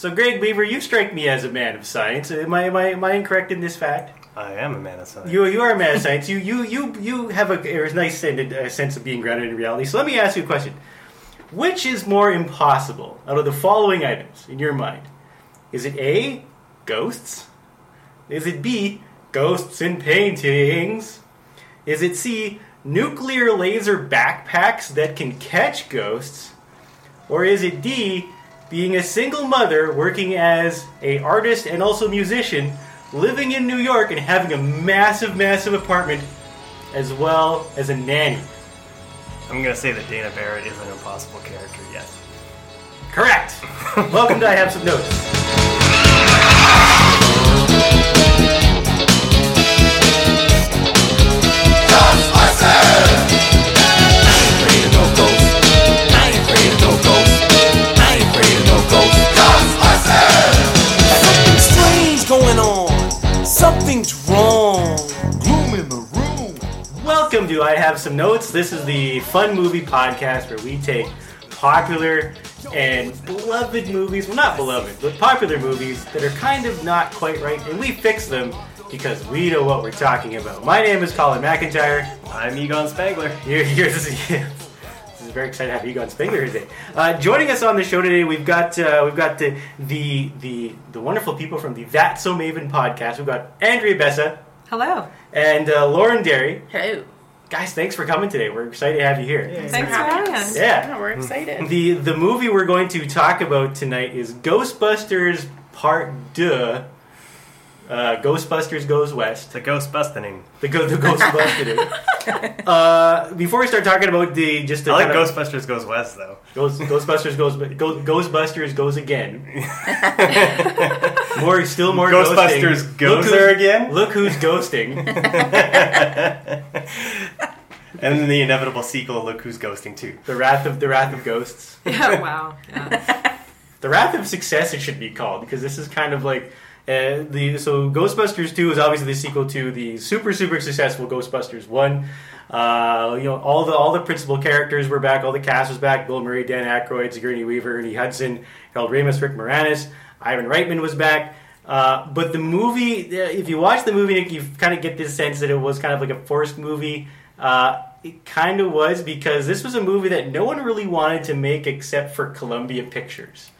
So, Greg Beaver, you strike me as a man of science. Am I, am I, am I incorrect in this fact? I am a man of science. You, you are a man of science. You, you, you, you have a, a nice a sense of being grounded in reality. So, let me ask you a question. Which is more impossible out of the following items in your mind? Is it A, ghosts? Is it B, ghosts in paintings? Is it C, nuclear laser backpacks that can catch ghosts? Or is it D, being a single mother working as a artist and also musician, living in New York and having a massive, massive apartment as well as a nanny? I'm gonna say that Dana Barrett is an impossible character. Yes. Correct. Welcome to I Have Some Notes. Welcome to I Have Some Notes. This is the fun movie podcast where we take popular and beloved movies, well, not beloved, but popular movies that are kind of not quite right, and we fix them because we know what we're talking about. My name is Colin McIntyre. I'm Egon Spengler. You're, you're, this, is, this is very excited to have Egon Spengler today. Uh, joining us on the show today, we've got uh, we've got the, the the the wonderful people from the That So Maven podcast. We've got Andrea Bessa Hello. and uh, Lauren Derry. Hello. Guys, thanks for coming today. We're excited to have you here. Thanks for having us. Yeah. Yeah, we're excited. The the movie we're going to talk about tonight is Ghostbusters Part Deux. Uh, Ghostbusters Goes West. It's a ghost busting. The go the Ghostbusters. uh, before we start talking about the just the I like kind of- Ghostbusters Goes West though. Ghost, Ghostbusters goes go, Ghostbusters goes again. more, still more Ghostbusters ghosting. goes Look there who's- again? Look who's ghosting. And then the inevitable sequel, Look Who's Ghosting Too. the wrath of the wrath of ghosts. Yeah, wow. Yeah. The wrath of success it should be called because this is kind of like the so Ghostbusters two is obviously the sequel to the super super successful Ghostbusters one. Uh, you know all the all the principal characters were back, all the cast was back. Bill Murray, Dan Aykroyd, Sigourney Weaver, Ernie Hudson, Harold Ramis, Rick Moranis, Ivan Reitman was back. Uh, but the movie, uh, if you watch the movie, you kind of get this sense that it was kind of like a forced movie. Uh, it kind of was because this was a movie that no one really wanted to make except for Columbia Pictures.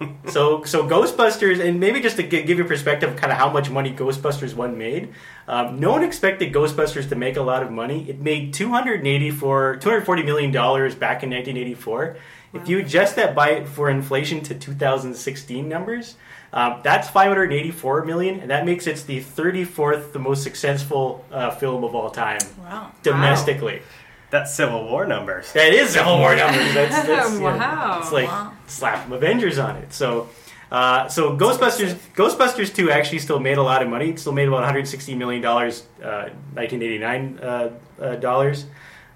so, so Ghostbusters, and maybe just to give you perspective kind of how much money Ghostbusters one made. Um, no one expected Ghostbusters to make a lot of money. It made 284, 240 million dollars back in 1984. If you adjust that by for inflation to 2016 numbers, um, that's 584 million, and that makes it the 34th the most successful uh, film of all time Wow. domestically. That's Civil War numbers. That is Civil War numbers. That's, that's yeah, Wow. it's like Wow. slap Avengers on it. So, uh, so Ghostbusters, Ghostbusters two actually still made a lot of money. It still made about 160 million dollars, uh, 1989 uh, uh, dollars,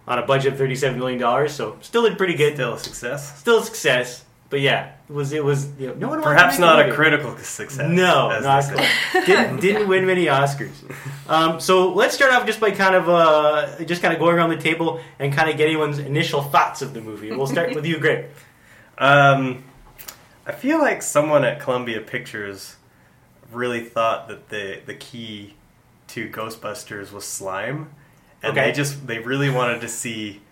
on a budget of 37 million dollars. So still did pretty good. Still a success. Still a success. But yeah, it was it was you know, no one Perhaps not a critical success. No, not didn't, didn't win many Oscars. Um, so let's start off just by kind of uh, just kind of going around the table and kind of get anyone's initial thoughts of the movie. We'll start with you, Greg. Um, I feel like someone at Columbia Pictures really thought that the the key to Ghostbusters was slime, and Okay. they just they really wanted to see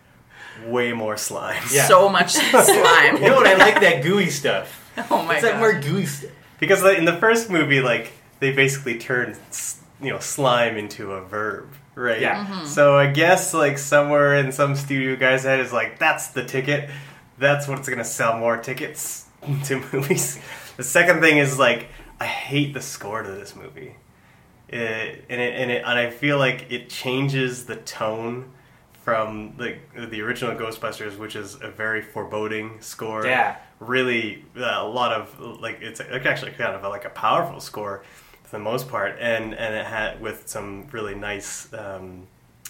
way more slime. Yeah. So much slime. You know what? I like that gooey stuff. Oh my It's that god. more gooey stuff. Because in the first movie, like they basically turned you know slime into a verb, right? Yeah. Mm-hmm. So I guess like somewhere in some studio guy's head is like that's the ticket. That's what's gonna sell more tickets to movies. The second thing is like I hate the score to this movie, it, and it, and it and I feel like it changes the tone from like the original Ghostbusters, which is a very foreboding score Yeah. really uh, a lot of like it's actually kind of like a powerful score for the most part, and and it had with some really nice um,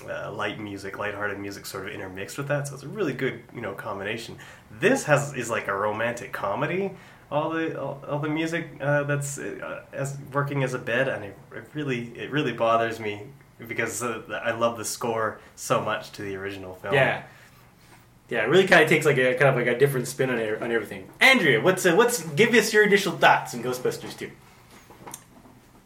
uh, light music, lighthearted music, sort of intermixed with that. So it's a really good you know combination. This has is like a romantic comedy. All the all, all the music uh, that's uh, as working as a bed, and it, it really it really bothers me because uh, I love the score so much to the original film. Yeah. Yeah, it really kind of takes like a kind of like a different spin on it, on everything. Andrea, what's uh, what's give us your initial thoughts on Ghostbusters 2?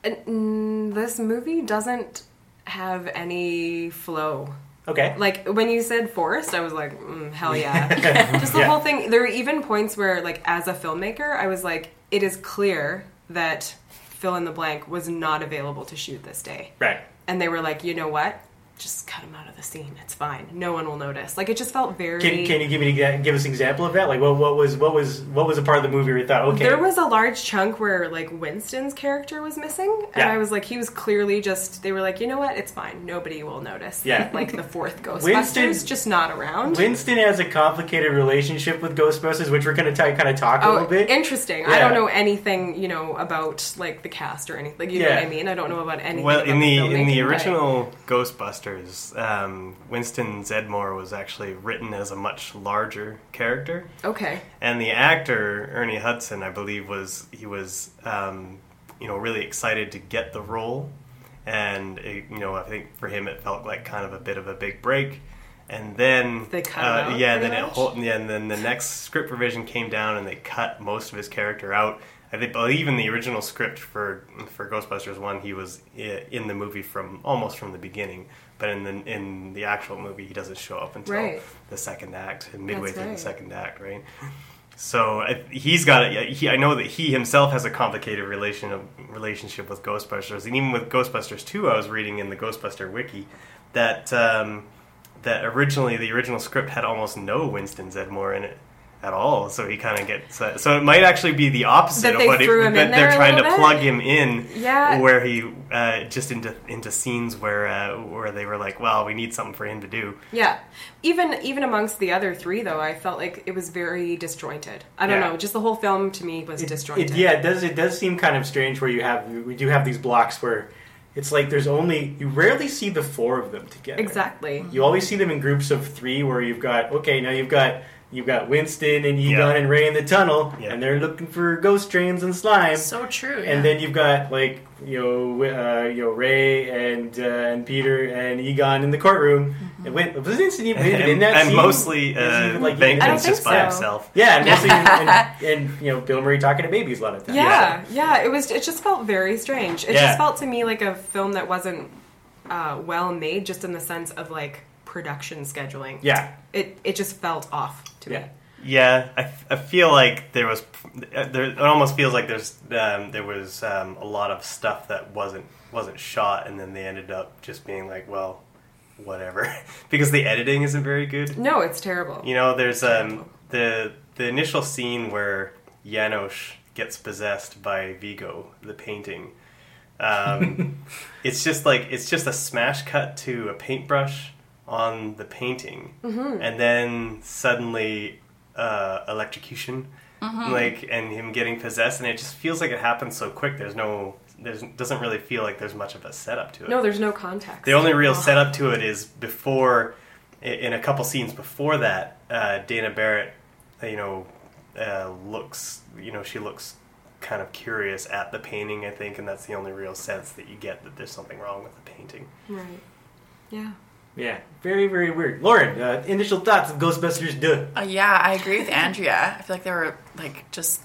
Mm, this movie doesn't have any flow. Okay. Like when you said forest, I was like, mm, hell yeah. Just the Yeah. whole thing. There were even points where, like, as a filmmaker, I was like, it is clear that fill in the blank was not available to shoot this day. Right. And they were like, you know what? Just cut him out of the scene. It's fine. No one will notice. Like it just felt very. Can, can you give me give us an example of that? Like what what was what was what was a part of the movie where you thought okay There was a large chunk where like Winston's character was missing, and Yeah. I was like, he was clearly just. They were like, you know what? It's fine. Nobody will notice. Yeah. like the fourth Ghostbusters Winston- just not around. Winston has a complicated relationship with Ghostbusters, which we're going to kind of talk a Oh, little bit. interesting. Yeah. I don't know anything, you know, about like the cast or anything. Like, you know what I mean? I don't know about anything. Well, about in the in filmmaking, the but- original Ghostbusters, um, Winston Zeddemore was actually written as a much larger character, Okay. and the actor Ernie Hudson, I believe, was he was um, you know really excited to get the role, and it, you know I think for him it felt like kind of a bit of a big break. And then, They cut uh, out, yeah, and then pretty it whole, yeah, and then the next script revision came down, and they cut most of his character out. I think, believe in the original script for for Ghostbusters one, he was in the movie from almost from the beginning, but in the in the actual movie, he doesn't show up until Right. the second act, midway That's through the second act, right? So I, he's got it. He, I know that he himself has a complicated relation relationship with Ghostbusters, and even with Ghostbusters two, I was reading in the Ghostbuster wiki that um, that originally the original script had almost no Winston Zeddemore in it at all. So he kind of gets uh, so it might actually be the opposite That of what it, him that in they're trying to bit? plug him in. Yeah. where he uh, just into into scenes where uh, where they were like, well, we need something for him to do. Yeah. Even even amongst the other three, though, I felt like it was very disjointed. I don't Yeah. know. Just the whole film to me was disjointed. It, yeah, it does. It does seem kind of strange where you have we do have these blocks where it's like there's only you rarely see the four of them together. Exactly. You always see them in groups of three where you've got okay now you've got you've got Winston and Egon Yeah. and Ray in the tunnel Yeah. and they're looking for ghost trains and slime. So true. Yeah. And then you've got like you know uh, you know Ray and uh, and Peter and Egon in the courtroom. And wait, was Winston even And, in that and scene? mostly uh, even, like, I don't just by so. himself. Yeah, and mostly and, and you know Bill Murray talking to babies a lot of times. Yeah, yeah. It was. It just felt very strange. It Yeah. just felt to me like a film that wasn't uh, well made, just in the sense of like production scheduling. Yeah. It it just felt off to Yeah. me. Yeah, I, I feel like there was there. It almost feels like there's um, there was um, a lot of stuff that wasn't wasn't shot, and then they ended up just being like, well, whatever, because the editing isn't very good. No, it's terrible. You know, there's um, the the initial scene where Janosz gets possessed by Vigo, the painting. Um, it's just like it's just a smash cut to a paintbrush on the painting, and then suddenly uh, electrocution, like and him getting possessed, and it just feels like it happens so quick. There's no, there's doesn't really feel like there's much of a setup to it. No, there's no context. The only real Oh. setup to it is before, in a couple scenes before that, uh, Dana Barrett, uh, you know, uh, looks, you know, she looks kind of curious at the painting, I think, and that's the only real sense that you get that there's something wrong with the painting. Right. Yeah. Yeah, very very weird. Lauren, uh, initial thoughts of Ghostbusters? Duh. Uh, yeah, I agree with Andrea. I feel like they were like just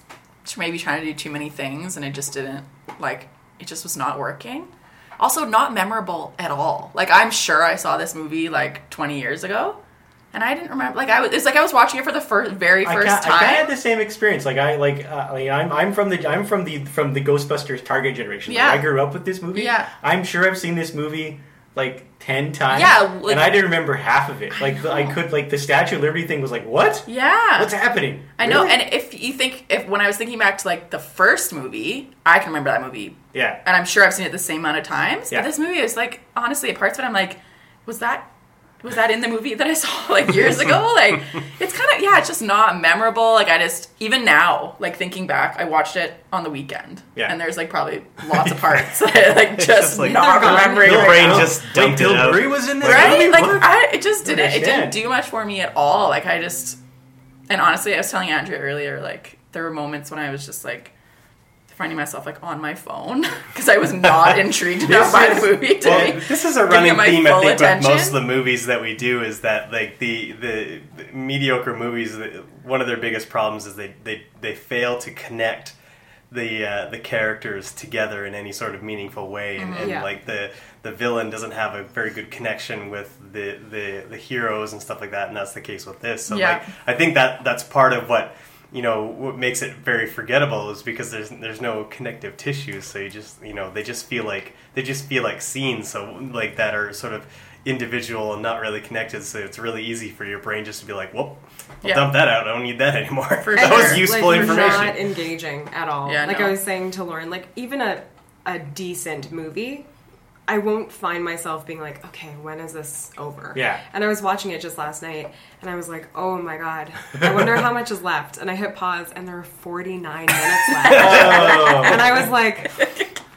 maybe trying to do too many things, and it just didn't like it just was not working. Also, not memorable at all. Like I'm sure I saw this movie like 20 years ago, and I didn't remember. Like I was, it's like I was watching it for the first, very first I time. had the same experience. Like I like, uh, like I'm I'm from the I'm from the from the Ghostbusters target generation. Like, Yeah. I grew up with this movie. Yeah. I'm sure I've seen this movie like ten times. Yeah, like- and I didn't remember half of it. Like I I, could like the Statue of Liberty thing was like what? yeah, What's happening? I know. And if you think if when I was thinking back to like the first movie, I can remember that movie yeah, and I'm sure I've seen it the same amount of times. Yeah. But this movie is like honestly, parts of it I'm like, was that was that in the movie that I saw like years ago? Like it's kind of yeah, it's just not memorable. Like I just even now, like thinking back, I watched it on the weekend, Yeah. and there's like probably lots of parts that I like just, just like- not remembering. Your brain now. just Wait, dumped Bill it out. Murray was in this right? movie. Like What? I, it just didn't. It didn't do much for me at all. Like I just, and honestly, I was telling Andrea earlier, like there were moments when I was just like, finding myself like on my phone because I was not intrigued enough by the movie to Well, this is a running theme, I think, attention. with most of the movies that we do is that like the the, the mediocre movies. One of their biggest problems is they they, they fail to connect the uh, the characters together in any sort of meaningful way, and, and Yeah. like the the villain doesn't have a very good connection with the, the the heroes and stuff like that, and that's the case with this. So Yeah. like I think that that's part of what you know what makes it very forgettable is because there's there's no connective tissues so you just you know they just feel like they just feel like scenes so like that are sort of individual and not really connected so it's really easy for your brain just to be like whoop I'll Yeah. dump that out I don't need that anymore For that sure. was useful like, information Not engaging at all. Yeah, like no. I was saying to Lauren, like even a a decent movie, I won't find myself being like, okay, when is this over? Yeah. And I was watching it just last night, and I was like, oh my god, I wonder how much is left. And I hit pause, and there were forty nine minutes left, Oh. and I was like,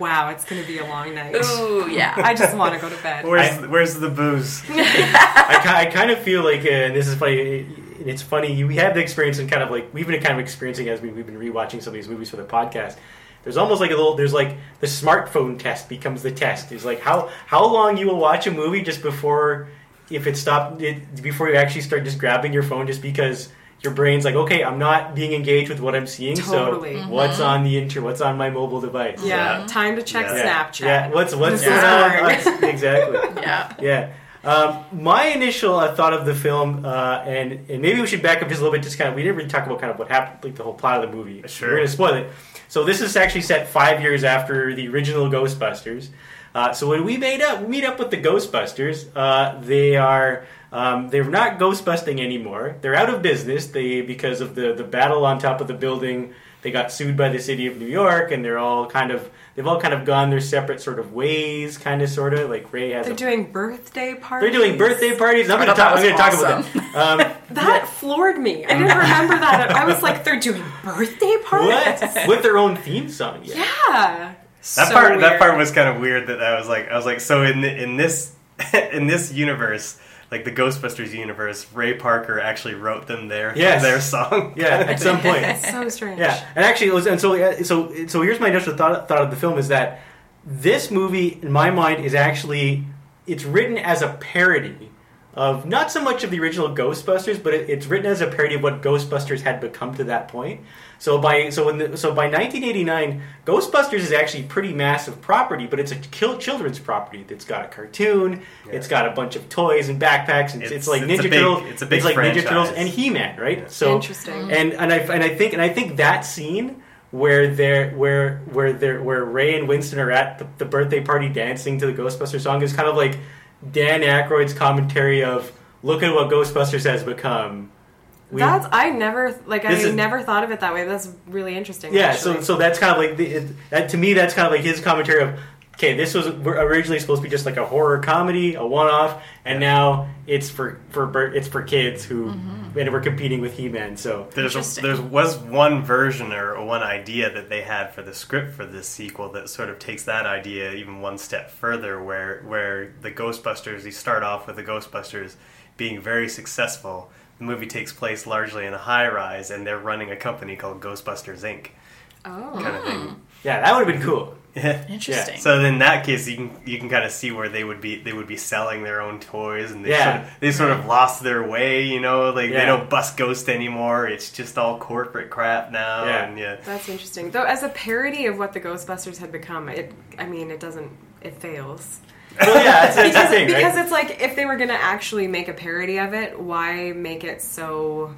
wow, it's gonna be a long night. Ooh, yeah. I just want to go to bed. where's where's the booze I, I kind of feel like, uh, and this is funny. It's funny. We have the experience and kind of like we've been kind of experiencing as we, we've been rewatching some of these movies for the podcast. There's almost like a little. There's like the smartphone test becomes the test. It's like how how long you will watch a movie just before if it stopped it, before you actually start just grabbing your phone just because your brain's like okay I'm not being engaged with what I'm seeing Totally. so what's on the inter what's on my mobile device yeah, Yeah. time to check Yeah. yeah, Snapchat. yeah what's what's This going is on hard. exactly yeah. yeah. Um, my initial uh, thought of the film, uh, and and maybe we should back up just a little bit, just kind of we didn't really talk about kind of what happened, like the whole plot of the movie. Sure. We're gonna spoil it. So this is actually set five years after the original Ghostbusters. Uh, so when we made up, meet up with the Ghostbusters. Uh, they are um, they're not ghostbusting anymore. They're out of business. They because of the the battle on top of the building. They got sued by the city of New York, and they're all kind of they've all kind of gone their separate sort of ways, kind of sort of like Ray has They're a doing birthday parties. they're doing birthday parties. I'm going to talk. I'm going to talk about them. Um, That floored me. I didn't remember that. I was like, they're doing birthday parties. what with their own theme song? Yeah. Yeah. that So part that part was kind of weird that I was like I was like so in the, in this in this universe like the Ghostbusters universe Ray Parker actually wrote them their Yes. their song Yeah, at some point. So strange. Yeah, and actually, it was, and so so so here's my initial thought, thought of the film is that this movie, in my mind, is actually it's written as a parody of not so much of the original Ghostbusters, but it, it's written as a parody of what Ghostbusters had become to that point. So by so when the, so by 1989, Ghostbusters is actually pretty massive property, but it's a kill children's property. It's got a cartoon, it's got a bunch of toys and backpacks, and it's, It's- like it's Ninja big- Turtles. it's a big like Ninja. Turtles and He Man, right? So Interesting. and and I and I think and I think that scene where they're where where they're where Ray and Winston are at the, the birthday party dancing to the Ghostbusters song is kind of like Dan Aykroyd's commentary of look at what Ghostbusters has become. We- That's I never like I is- never thought of it that way. That's really interesting. yeah, actually. so so that's kind of like the, it, that to me that's kind of like his commentary of okay, this was originally supposed to be just like a horror comedy, a one-off, and now it's for for it's for kids who mm-hmm. and we're competing with He-Man. So There's a, Interesting. there was one version or one idea that they had for the script for this sequel that sort of takes that idea even one step further, where where the Ghostbusters you start off with the Ghostbusters being very successful. The movie takes place largely in a high rise, and they're running a company called Ghostbusters Inc. oh. kind of thing. yeah, that would have been cool. Yeah. Interesting. So in that case, you can you can kind of see where they would be they would be selling their own toys, and they Yeah. sort of, they sort of lost their way. You know, like Yeah. they don't bust Ghost anymore. It's just all corporate crap now. Yeah. And yeah, That's interesting. Though as a parody of what the Ghostbusters had become, it I mean it doesn't it fails. Well, yeah, that's, that's the Because, thing, right? because it's like if they were gonna actually make a parody of it, why make it so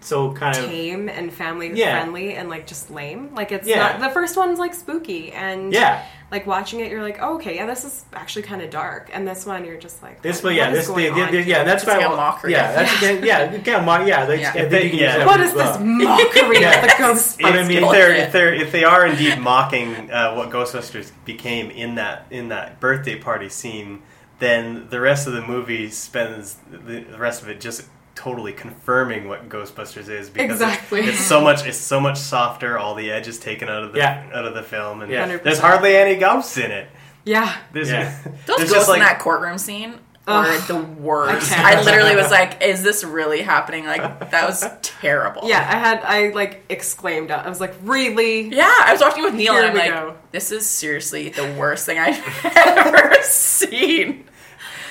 so kind of tame and family Yeah. friendly and like just lame? Like it's Yeah. not the first one's like spooky and yeah. like watching it you're like, oh, okay, yeah, this is actually kind of dark. And this one you're just like This, what- but yeah, this, going the, the, yeah, that's It's why. like I- a mockery. Yeah, that's yeah, yeah, yeah, mo- yeah. That's, Yeah. I think you can Yeah. use that What as is this mockery Yeah. of the Ghostbusters? But I mean- if they're if they're if they are indeed mocking uh, what Ghostbusters became in that in that birthday party scene, then the rest of the movie spends the, the rest of it just totally confirming what Ghostbusters is because it's- Exactly. it's, so much it's so much softer. All the edges taken out of the Yeah. out of the film, and Yeah. there's hardly any ghosts in it. yeah. There's, Yeah. Those there's ghosts just like in that courtroom scene. were the worst. can't I, literally was like, "Is this really happening?" Like that was terrible. Yeah, I had I like exclaimed out. I was like, really? Yeah, I was watching with Neil Here and I'm like, go. this is seriously the worst thing I've ever seen.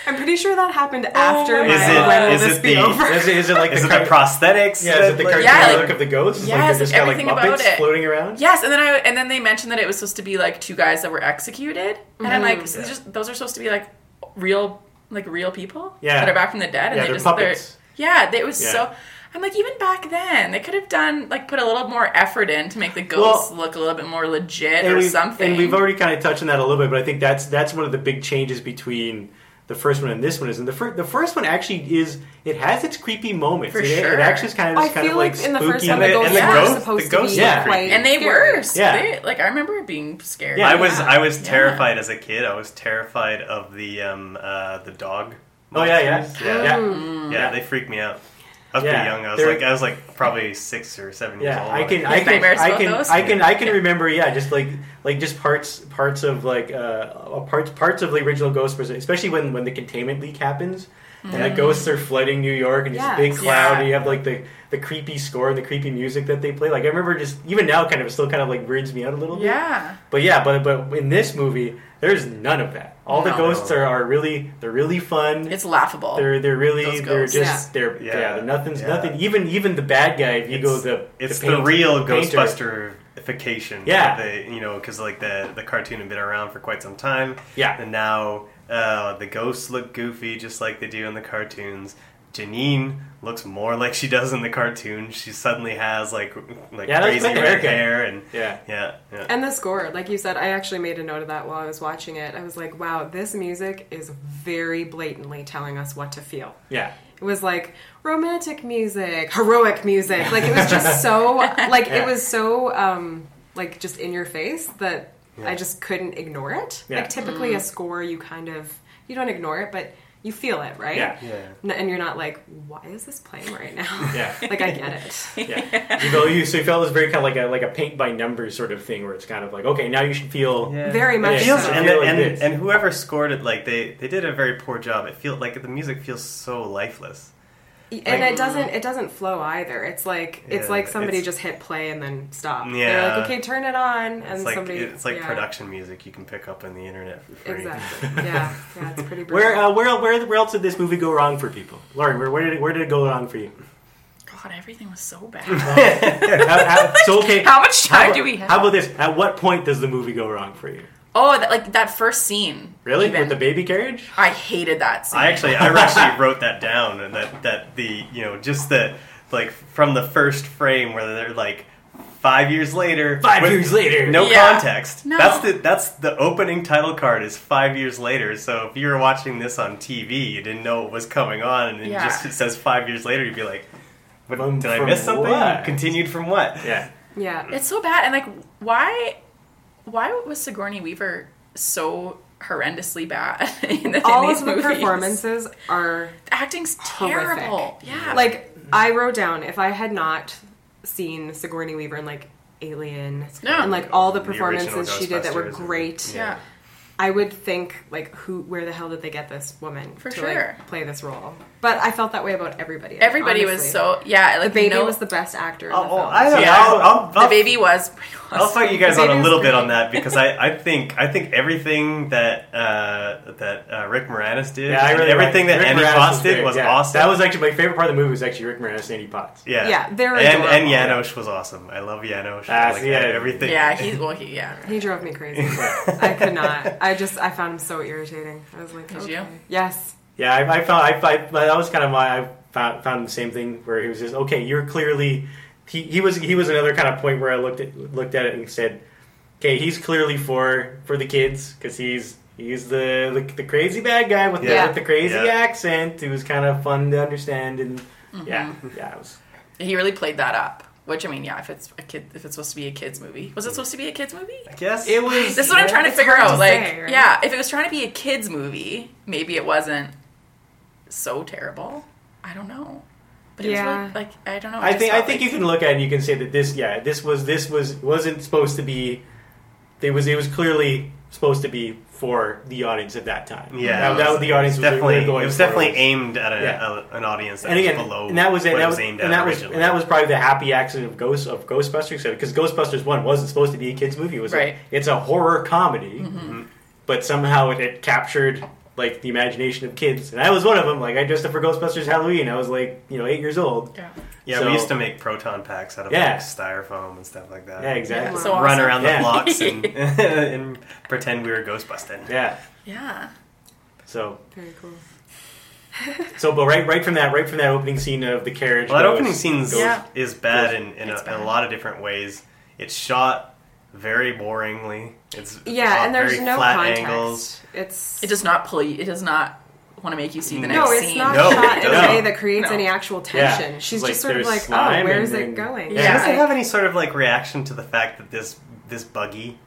I'm pretty sure that happened after my my Is God. when will it, is this it be the, over? Is it, is it like is the, it the prosthetics? Yeah, is it the that, cartoon like- Yeah, like- look of the ghosts? Yes, like they're just kind of like everything about Muppets it. floating around? Yes, and then I and then they mentioned that it was supposed to be like two guys that were executed, and I'm Mm-hmm. like, so just, those are supposed to be like real, like real people Yeah. that are back from the dead, and Yeah, they just puppets. yeah, they, it was Yeah. so. I'm like, even back then, they could have done like put a little more effort in to make the ghosts look a little bit more legit and or we've, something. And we've already kind of touched on that a little bit, but I think that's that's one of the big changes between the first one and this one is, and the first the first one actually is it has its creepy moments. For it, it actually is kind of I kind feel of like, like in the spooky. first one, And the the- ghosts and the were ghost- supposed to be look quite and they scary. were. Yeah. They, like I remember being scared. Yeah. I was I was Yeah. terrified as a kid. I was terrified of the um uh the dog. Oh yeah, yeah, yeah, yeah, Mm. yeah. They freaked me out. I was Yeah. pretty young. I was like I was like probably six or seven years Yeah, old. I can, I can, I can. I can, I can remember. Yeah, just like, like just parts, parts of like, uh, uh, parts, parts of the original Ghostbusters, especially when when the containment leak happens, Mm-hmm. and the ghosts are flooding New York, and it's Yes. big cloud, Yeah. and you have like the the creepy score and the creepy music that they play. Like I remember, just even now, kind of still kind of like weirds me out a little bit. Yeah. But yeah, but but in this movie, there's none of that. All the ghosts are, are really they're really fun. It's laughable. they're they're really Those they're ghosts. just they're yeah, Yeah. they're nothing's Yeah. nothing. Even even the bad guy, if you go It's- the it's the, the, real painter. Ghostbusterification. Yeah. that They, you know, because like the the cartoon had been around for quite some time. Yeah. And now uh, the ghosts look goofy, just like they do in the cartoons. Janine looks more like she does in the cartoon. She suddenly has like like Yeah, crazy red haircut. hair and Yeah. yeah, yeah. And the score, like you said, I actually made a note of that while I was watching it. I was like, wow, this music is very blatantly telling us what to feel. Yeah. It was like romantic music, heroic music. Like it was just so like Yeah. it was so um like just in your face that I just couldn't ignore it. Yeah. Like typically a mm-hmm. score you kind of you don't ignore it, but you feel it, right? Yeah. Yeah. And you're not like, why is this playing right now? Yeah. like I get it. Yeah, you felt you so you felt this very kind of like a like a paint by numbers sort of thing where it's kind of like okay now you should feel Yeah. Very much Yeah. feels so. and, Feel the- like and, and whoever scored it like they they did a very poor job it feels like the music feels so lifeless and it doesn't it doesn't flow either. It's like it's like somebody it's- just hit play and then stop. Yeah, They're Yeah. like, okay, turn it on, and it's like somebody it's like yeah. production music you can pick up on the internet for free Exactly. yeah, yeah, it's pretty. where uh, where where where else did this movie go wrong for people Lauren where, where did it, where did it go wrong for you God, everything was so bad. How- how- so okay How much time how do we have? how about this at what point does the movie go wrong for you oh, that, like that first scene. really even. with the baby carriage I hated that scene. I actually, I actually wrote that down, and that that the you know just the like from the first frame where they're like five years later, Five with years later. no Yeah. context. No. That's the that's the opening title card is five years later. So if you were watching this on TV, you didn't know what was coming on, and then Yeah. just it says five years later, you'd be like, what, From- "Did I miss something? what? Continued from what?" yeah yeah, It's so bad, and like, why, why was Sigourney Weaver so horrendously bad in, the, all in of these the movies? performances are The acting's Horrific. terrible. Yeah, like I wrote down if I had not seen Sigourney Weaver in like Alien No. and like all the The performances she did that were great, yeah. I would think like who where the hell did they get this woman For to sure. like play this role? But I felt that way about everybody. in it, Everybody was so yeah. Like the baby no, was the best actor in Oh, the film. I don't See, know. I- I'll, I'll, the I'll- baby was. I'll fight you guys on a little bit on that because I, I think I think everything that uh, that uh, Rick Moranis did, yeah I really everything liked- that Rick Annie Moranis Potts did was yeah. awesome. that was actually my favorite part of the movie was actually Rick Moranis and Annie Potts yeah, Yeah, they're and and adorable. Janosz was awesome. I love Janosz. Ah, like, yeah. everything. Yeah, he's well. He, yeah. He drove me crazy. I could not. I just I found him so irritating. I was like, Did okay. you? Yes. Yeah, I, I found I, I that was kind of my I found, found the same thing where he was just okay. You're clearly he, he was he was another kind of point where I looked at looked at it and said, okay, he's clearly for for the kids because he's he's the, the the crazy bad guy with, Yeah. the, with the crazy Yeah. accent was kind of fun to understand and Mm-hmm. yeah yeah it was He really played that up. Which I mean, yeah. If it's a kid, if it's supposed to be a kids movie, was it supposed to be a kids movie? I guess it was This is what I'm trying to figure out. to like, say, right? yeah, if it was trying to be a kids movie, maybe it wasn't so terrible. I don't know. But it Yeah. was really, like I don't know. I just think I think like- you can look at it and you can say that this yeah this was this was wasn't supposed to be it was it was clearly supposed to be for the audience at that time. Yeah, that, that was the audience It's was definitely. really going it was definitely was- aimed at a, Yeah. a- an audience that and again, was below. and that was it. what That it was, aimed and at that was originally. and that was probably the happy accident of Ghost of Ghostbusters because Ghostbusters One wasn't supposed to be a kids movie. It was Right. a, it's a horror comedy, Mm-hmm. but somehow it, it captured like the imagination of kids, and I was one of them. Like I dressed up for Ghostbusters Halloween. I was like you know eight years old. Yeah. Yeah, So- we used to make proton packs out of Yeah. like, styrofoam and stuff like that. Yeah, exactly. So Run awesome. around the Yeah. blocks and, and pretend we were Ghostbusting. Yeah. Yeah. So Very cool. so but right right from that right from that opening scene of the carriage. Well, that goes- opening scene is, Yeah. is bad goes- in, in, a, It's in a lot of different ways. It's shot very boringly. It's Yeah, and there's very no flat context. angles. It's It does not pull you. It does not want to make you see the next scene. no, it's scene. not No, shot it in a doesn't. way that creates No. any actual Yeah. tension. She's Like, just sort of like, oh, where's it going? Yeah. She doesn't have any sort of like reaction to the fact that this this buggy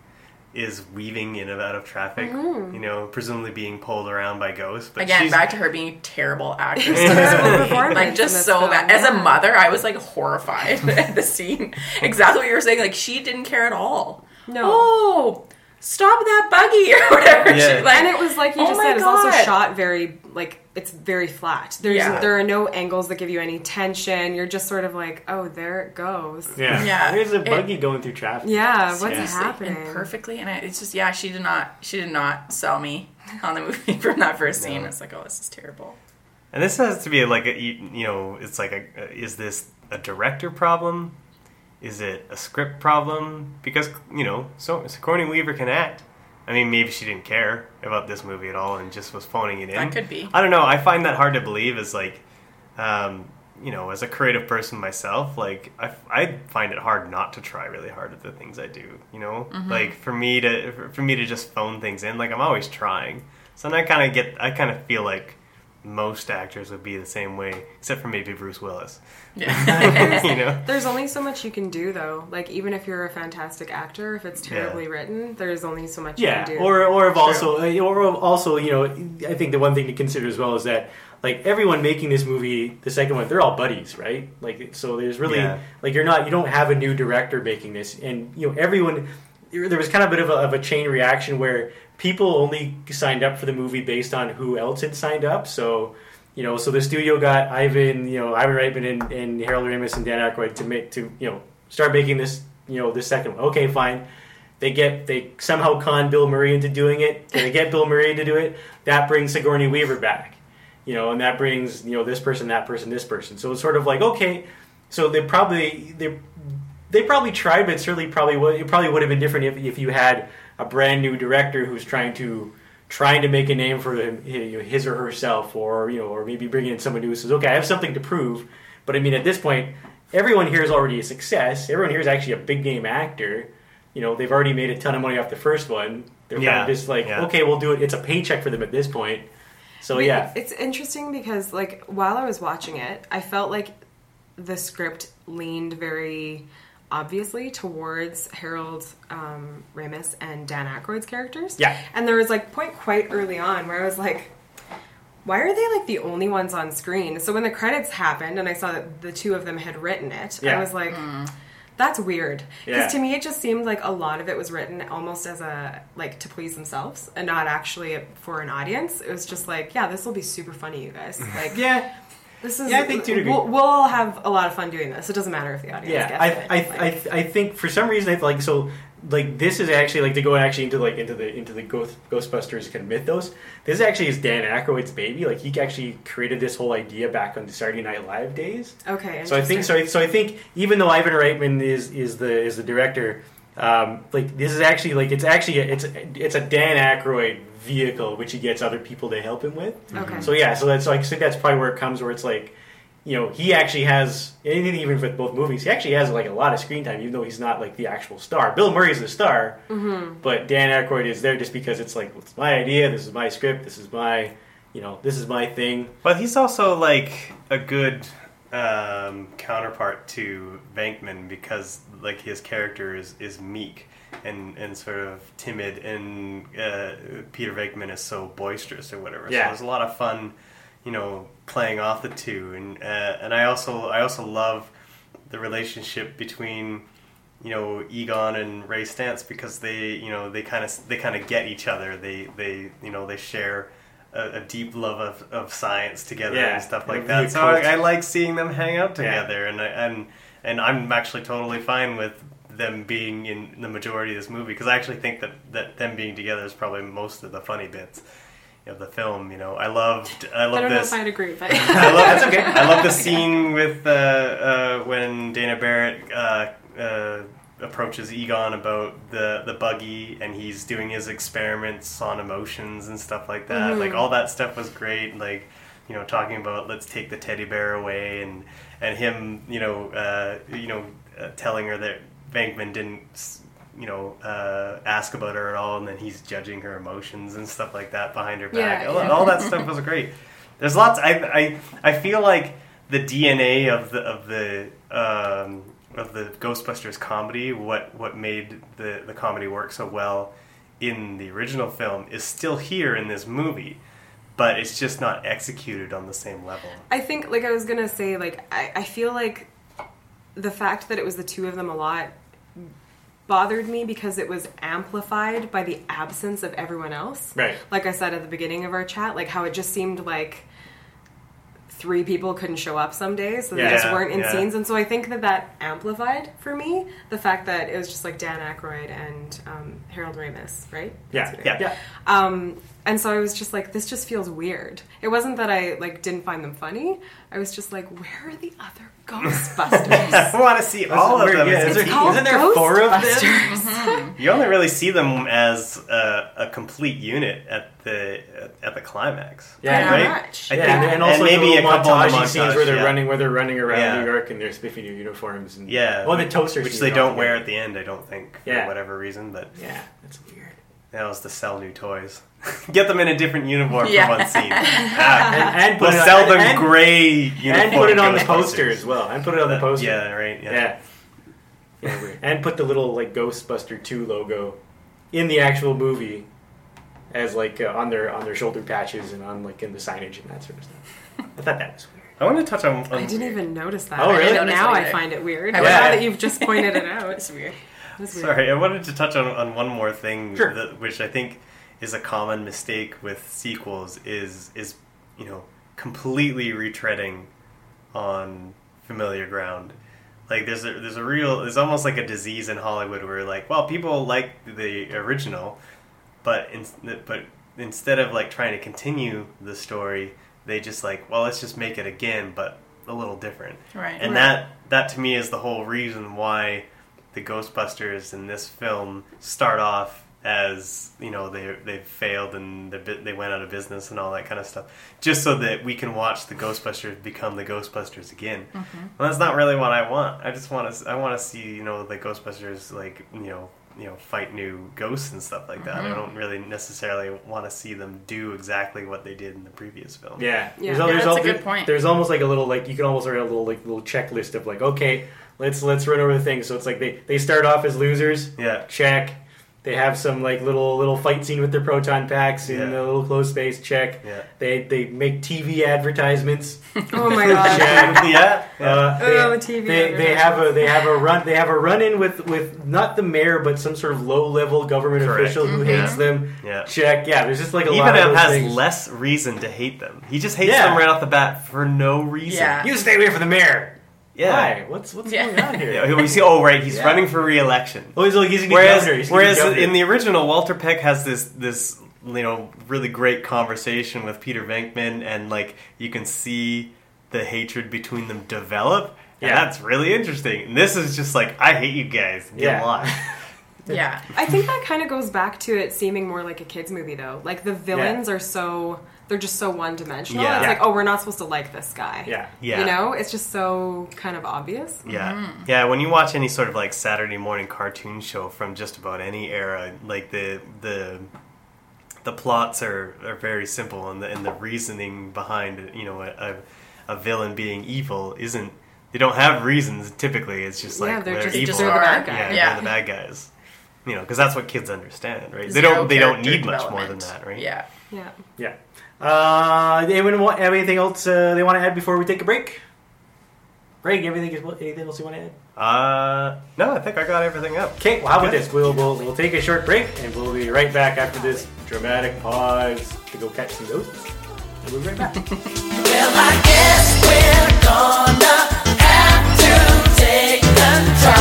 is weaving in and out of traffic. Mm-hmm. You know, presumably being pulled around by ghosts. But Again, she's, back to her being a terrible actress. Like just so film, bad. As a mother, I was like horrified at the scene. Exactly what you were saying. Like she didn't care at all. No. Oh, stop that buggy or whatever. Yeah. She, like, and it was like you oh just my said, it's also shot very like it's very flat. There's Yeah. there are no angles that give you any tension. You're just sort of like, oh, there it goes. Yeah. Yeah. There's a It- buggy going through traffic. Yeah, what's seriously, happening? And perfectly, and I, it's just yeah. She did not. She did not sell me on the movie from that first scene. No. It's like, oh, this is terrible. And this has to be like a you you know, it's like a is this a director problem? Is it a script problem? Because you know, so Sigourney Weaver can act. I mean, maybe she didn't care about this movie at all and just was phoning it in. That could be. I don't know. I find that hard to believe. As like, um, you know, as a creative person myself, like I, I find it hard not to try really hard at the things I do. You know, Mm-hmm. like for me to for- for me to just phone things in, like I'm always trying. So then I kind of get, I kind of feel like most actors would be the same way, except for maybe Bruce Willis. Yeah. you know, There's only so much you can do though. Like even if you're a fantastic actor, if it's terribly written, there's only so much Yeah, you can do. or or if also uh, or also you know I think the one thing to consider as well is that like everyone making this movie, the second one, they're all buddies, right? Like so, there's really Yeah. like you're not you don't have a new director making this, and you know everyone. There was kind of a bit of a, of a chain reaction where people only signed up for the movie based on who else had signed up. So you know, so the studio got Ivan, you know, Ivan Reitman and, and Harold Ramis and Dan Aykroyd to make to you know start making this you know this second one. Okay, fine. They get they somehow con Bill Murray into doing it. They get Bill Murray to do it. That brings Sigourney Weaver back, you know, and that brings you know this person, that person, this person. So it's sort of like okay, so they probably they they probably tried, but certainly probably would, it probably would have been different if, if you had a brand new director who's trying to trying to make a name for him, you know, his or herself, or you know, or maybe bringing in someone who says, okay, I have something to prove. But I mean, at this point, everyone here is already a success. Everyone here is actually a big name actor. You know, they've already made a ton of money off the first one. They're kind of just like, yeah. okay, we'll do it. It's a paycheck for them at this point. So Wait, yeah, it's interesting because like while I was watching it, I felt like the script leaned very obviously towards Harold um, Ramis and Dan Aykroyd's characters. Yeah. and there was like point quite early on where I was like. Why are they like the only ones on screen? So when the credits happened and I saw that the two of them had written it, Yeah. I was like, that's weird. Because Yeah. to me, it just seemed like a lot of it was written almost as a like to please themselves and not actually for an audience. It was just like, yeah, this will be super funny, you guys. Like, yeah. This is. Yeah, I think a we'll, we'll all have a lot of fun doing this. It doesn't matter if the audience yeah gets I, it. I, Like, I, I think for some reason I like so like this is actually like to go actually into like into the into the Ghost, Ghostbusters kind of mythos. This actually is Dan Aykroyd's baby. Like he actually created this whole idea back on the Saturday Night Live days. okay. So I think so. I- So I think even though Ivan Reitman is is the is the director, um, like this is actually like it's actually a, it's it's a Dan Aykroyd vehicle which he gets other people to help him with. Okay. So yeah, so that's like I think that's probably where it comes where it's like, you know, he actually has anything even with both movies. He actually has like a lot of screen time, even though he's not like the actual star. Bill Murray's the star, but Dan Aykroyd is there just because it's like it's my idea. This is my script. This is my, you know, this is my thing. but he's also like a good um, counterpart to Venkman because like his character is, is meek and, and sort of timid, and uh, Peter Venkman is so boisterous or whatever. So Yeah. there's a lot of fun, you know, playing off the two, and uh, and I also I also love the relationship between you know Egon and Ray Stantz because they you know they kind of they kind of get each other. They they you know they share. A, a deep love of, of science together Yeah, and stuff like that. So. I, I like seeing them hang out Yeah. together, and I, and and I'm actually totally fine with them being in the majority of this movie because I actually think that, that them being together is probably most of the funny bits of the film. You know, I loved I I love don't know this. if I'd agree, but I love That's okay. I love the scene with uh, uh, when Dana Barrett uh, uh, approaches Egon about the the buggy, and he's doing his experiments on emotions and stuff like that. Like all that stuff was great. Like you know, talking about let's take the teddy bear away, and and him, you know, uh, you know, uh, telling her that Venkman didn't. You know, uh, ask about her at all, and then he's judging her emotions and stuff like that behind her back. Yeah, all, yeah. all that stuff was great. There's lots. I I I feel like the DNA of the of the um, of the Ghostbusters comedy, what what made the the comedy work so well in the original film, is still here in this movie, but it's just not executed on the same level. I think, like I was gonna say, like I, I feel like the fact that it was the two of them a lot bothered me because it was amplified by the absence of everyone else. Right. Like I said at the beginning of our chat, like how it just seemed like three people couldn't show up some days, so they Yeah, just weren't in yeah. scenes, and so I think that that amplified for me the fact that it was just like Dan Aykroyd and um, Harold Ramis, right? Yeah, yeah, yeah. Um, and so I was just like, this just feels weird. It wasn't that I like didn't find them funny. I was just like, where are the other Ghostbusters? I want to see all of them. yeah, as is a there- team. called isn't there four of them? Ghostbusters. You only really see them as a, a complete unit at the at the climax. Yeah, right. much. I Yeah, think- and, and also maybe the a little couple of the montage scenes where they're yeah. running, where they're running around Yeah. New York and they're spiffing new uniforms. And, Yeah, well, the toaster, which they don't wear at the end. I don't think for Yeah. whatever reason, but Yeah, that's weird. that was to sell new toys. Get them in a different uniform Yeah. for one scene. Ah, And, and put we'll it on- sell them and, gray uniform. and put it on the Ghostbusters. poster as well. And put it on the poster. Yeah, right. Yeah. Yeah. Yeah. And put the little like Ghostbuster Two logo in the actual movie as like uh, on their on their shoulder patches and on like in the signage and that sort of stuff. I thought that was weird. I want to touch on. on I didn't even notice that. Oh, really? notice Now I find it weird. I Now was- that you've just pointed it out. It's weird. That's weird. Sorry, I wanted to touch on, on one more thing, Sure. that, which I think is a common mistake with sequels is is you know completely retreading on familiar ground. Like there's a there's a real there's almost like a disease in Hollywood where like well people like the original, but in, but instead of like trying to continue the story, they just like well let's just make it again but a little different. Right. And Right. that that to me is the whole reason why the Ghostbusters in this film start off as you know they they've failed and they're bu- they went out of business and all that kind of stuff, just so that we can watch the Ghostbusters become the Ghostbusters again. Mm-hmm. Well, that's not really what I want. I just want to I want to see you know the Ghostbusters like you know you know fight new ghosts and stuff like that. I mm-hmm. don't really necessarily want to see them do exactly what they did in the previous film. Yeah, Yeah. There's, Yeah, there's that's al- a good there- point. There's almost like a little like you can almost write a little like little checklist of like okay, let's let's run over the things. So it's like they they start off as losers. Yeah. Check. They have some like little little fight scene with their proton packs in Yeah. a little closed space. Check. Yeah. They they make TV advertisements. Oh my god. Check. yeah. Uh, Oh, they, TV they, they have a they have a run they have a run in with with not the mayor but some sort of low level government Correct. official who Mhm. hates them. Yeah. Check. Yeah. There's just like a Even lot of him those has things. less reason to hate them. He just hates Yeah. them right off the bat for no reason. Yeah. You stay away from the mayor. Yeah. Why? What's what's Yeah. going on here? Yeah, we see. Oh, right. He's Yeah. running for re-election. Oh, he's oh, like he's gonna Whereas, get governor. He's whereas get in the original, Walter Peck has this this you know really great conversation with Peter Venkman, and like you can see the hatred between them develop. And Yeah. that's really interesting. And this is just like I hate you guys. Get Yeah. lost. Yeah. I think that kind of goes back to it seeming more like a kids movie though. Like the villains are so they're just so one dimensional. Yeah. It's Yeah. like, oh, we're not supposed to like this guy. yeah. Yeah. You know, it's just so kind of obvious. Yeah, yeah. When you watch any sort of like Saturday morning cartoon show from just about any era, like the the the plots are, are very simple, and the and the reasoning behind you know a, a, a villain being evil isn't. They don't have reasons typically. It's just like yeah, they're just, evil. just they're the bad guys. yeah. Yeah. they're the bad guys. You know, because that's what kids understand, right? They don't. They don't need much more than that, right? Yeah. Yeah. Yeah. Uh, anyone want, have anything else uh, they want to add before we take a break? Greg, everything is anything else you want to add? Uh, no, I think I got everything up. Okay, well, how about this? We'll, we'll we'll take a short break and we'll be right back after this dramatic pause to go catch some ghosts. And we'll be right back. Well, I guess we're gonna have to take control.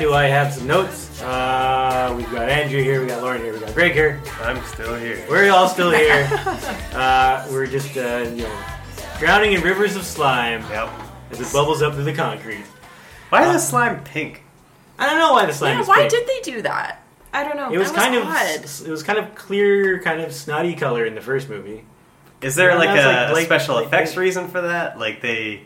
Welcome back to I Have Some Notes. Uh, we've got Andrew here, we got Lauren here, we got Greg here. I'm still here. We're all still here. Uh, we're just, uh, you know, drowning in rivers of slime Yep. as it bubbles up through the concrete. Why is the slime pink? I don't know why the slime Yeah, is why pink. did they do that? I don't know. it was that was kind odd. of it was kind of clear, kind of snotty color in the first movie. Is there Yeah, like that's a, like a Blake- special Blake- effects reason for that? Like they,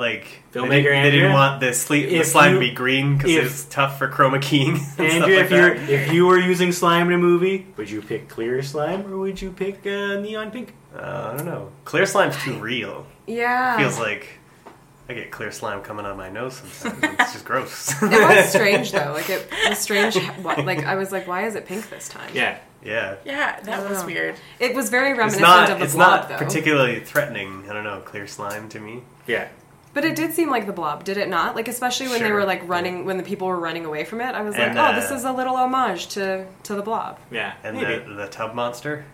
like they Filmmaker didn't, they didn't want the, sle- the slime you- to be green because it's tough for chroma keying. and stuff Andrew, like if you're if you were using slime in a movie, would you pick clear slime or would you pick uh, neon pink? Uh, I don't know. Clear slime's too real. yeah. Feels like I get clear slime coming on my nose sometimes. it's just gross. it was strange though. Like it was strange. Like I was like, why is it pink this time? Yeah, yeah. Yeah, that was know. weird. It was very reminiscent not. of the It's blob not though. particularly threatening. I don't know. Clear slime to me. yeah. But it did seem like the blob, did it not? Like especially when they were like running, when the people were running away from it. I was And, like, oh, uh, this is a little homage to to the blob. Yeah, And maybe. the the tub monster.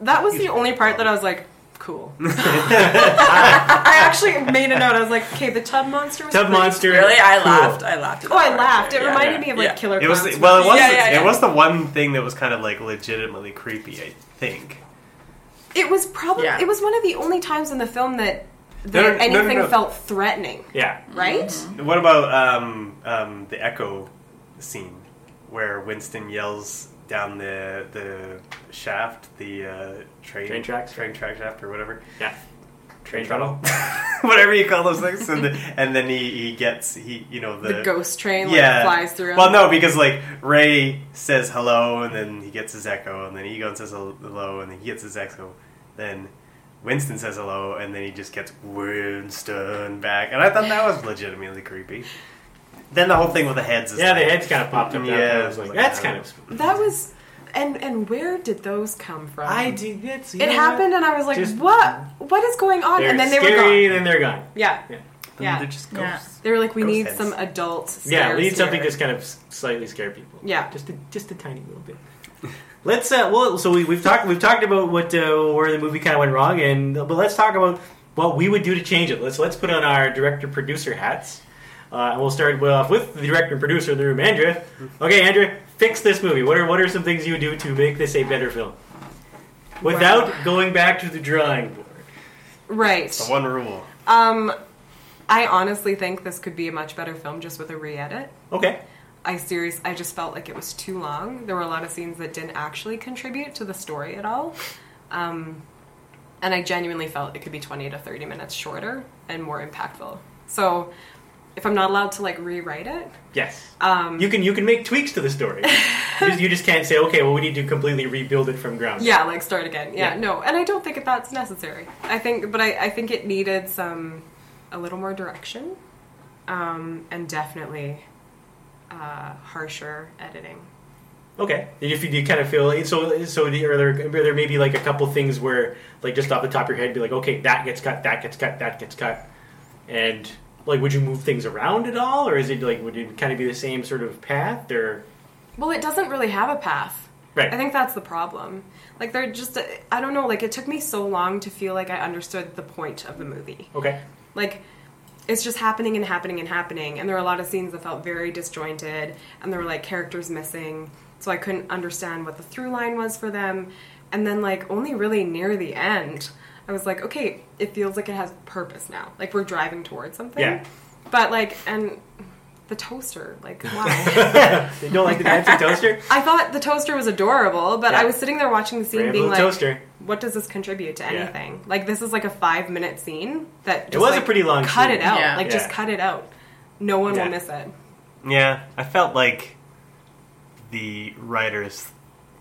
That was the only part that I was like, cool. I actually made a note. I was like, okay, the tub monster. Was Tub pretty- monster. Really, I cool. laughed. I laughed. at Oh, I laughed. It Yeah. reminded yeah. me of like Yeah. Killer It was Clowns well. It was. Yeah, yeah, yeah. It was the one thing that was kind of like legitimately creepy. I think. It was probably. Yeah. It was one of the only times in the film that that No, no, no, no, anything no. felt threatening. Yeah, Right? What about um, um, the echo scene where Winston yells down the the shaft, the uh, train Train tracks? train track shaft, or whatever, yeah. Train tunnel. whatever you call those things, and, the, and then he, he gets he you know the, The ghost train like yeah flies through. Well, no, because like Ray says hello, and then he gets his echo, and then he goes and says hello, and then he gets his echo, then. Winston says hello, and then he just gets Winston back, and I thought that was legitimately creepy. Then the whole thing with the heads is Yeah, the heads kind of popped up. Yeah, Yeah, I was like, like, that's I kind don't of. That was. And and where did those come from? I did. It's, you It happened, and I was like, Just- "What? What is going on?" And then they scary, were gone. then they're gone. Yeah, Yeah. yeah. They're just Yeah. ghosts. They were like, "We Ghost need heads. some adult." Yeah, we need something here. just kind of slightly scare people. Yeah. just a, just a tiny little bit. Let's uh, well, so we, we've talked we've talked about what uh, where the movie kind of went wrong, and but let's talk about what we would do to change it. Let's let's put on our director producer hats, uh, and we'll start off with the director and producer in the room, Andrea. Okay, Andrea, fix this movie. What are what are some things you would do to make this a better film, without going back to the drawing board? right. The one rule. Um, I honestly think this could be a much better film just with a re-edit. Okay, I serious. I just felt like it was too long. There were a lot of scenes that didn't actually contribute to the story at all. Um, and I genuinely felt it could be 20 to 30 minutes shorter and more impactful. So, if I'm not allowed to like rewrite it, yes, um, you can you can make tweaks to the story. you, just, you just can't say okay, well we need to completely rebuild it from ground. yeah, like start again. Yeah, Yeah. no, and I don't think that's necessary. I think, but I, I think it needed some a little more direction, um, and definitely uh, harsher editing. Okay. If you, you kind of feel so, so the, are there are there maybe like a couple things where like just off the top of your head, be like, okay, that gets cut, that gets cut, that gets cut, and like, would you move things around at all, or is it like would it kind of be the same sort of path, or Well, it doesn't really have a path. right? I think that's the problem. Like they're just I don't know, like it took me so long to feel like I understood the point of the movie. okay. Like it's just happening and happening and happening and there were a lot of scenes that felt very disjointed and there were like characters missing. So I couldn't understand what the through line was for them. And then like only really near the end, I was like, okay, it feels like it has purpose now. Like we're driving towards something. Yeah. But like and the toaster, like why? You don't like the dancing toaster? I thought the toaster was adorable, but Yeah. I was sitting there watching the scene, Brave being like, toaster. "What does this contribute to Yeah. anything?" Like this is like a five minute scene that just, was a pretty long Cut scene. it out, Yeah. like just cut it out. No one Yeah. will miss it. Yeah, I felt like the writers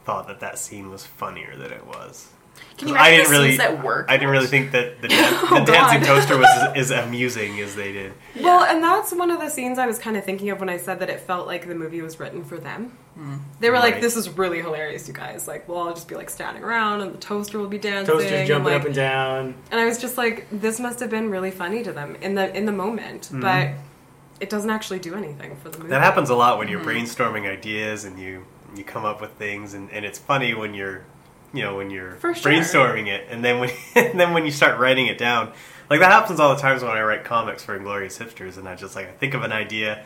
thought that that scene was funnier than it was. Can you I didn't the really. scenes that work? I didn't really think that the, dan- Oh, the dancing toaster was as, as amusing as they did. Well, and that's one of the scenes I was kind of thinking of when I said that it felt like the movie was written for them. They were like, "This is really hilarious, you guys." Like, we'll all just be like standing around, and the toaster will be dancing, Toasters and, jumping like- up and down. And I was just like, "This must have been really funny to them in the in the moment," Mm-hmm. but it doesn't actually do anything for the movie. That happens a lot when you're brainstorming ideas and you you come up with things, and, and it's funny when you're you know when you're sure. brainstorming it, and then when and then when you start writing it down, like that happens all the times when I write comics for Inglorious Hipsters, and I just like I think of an idea,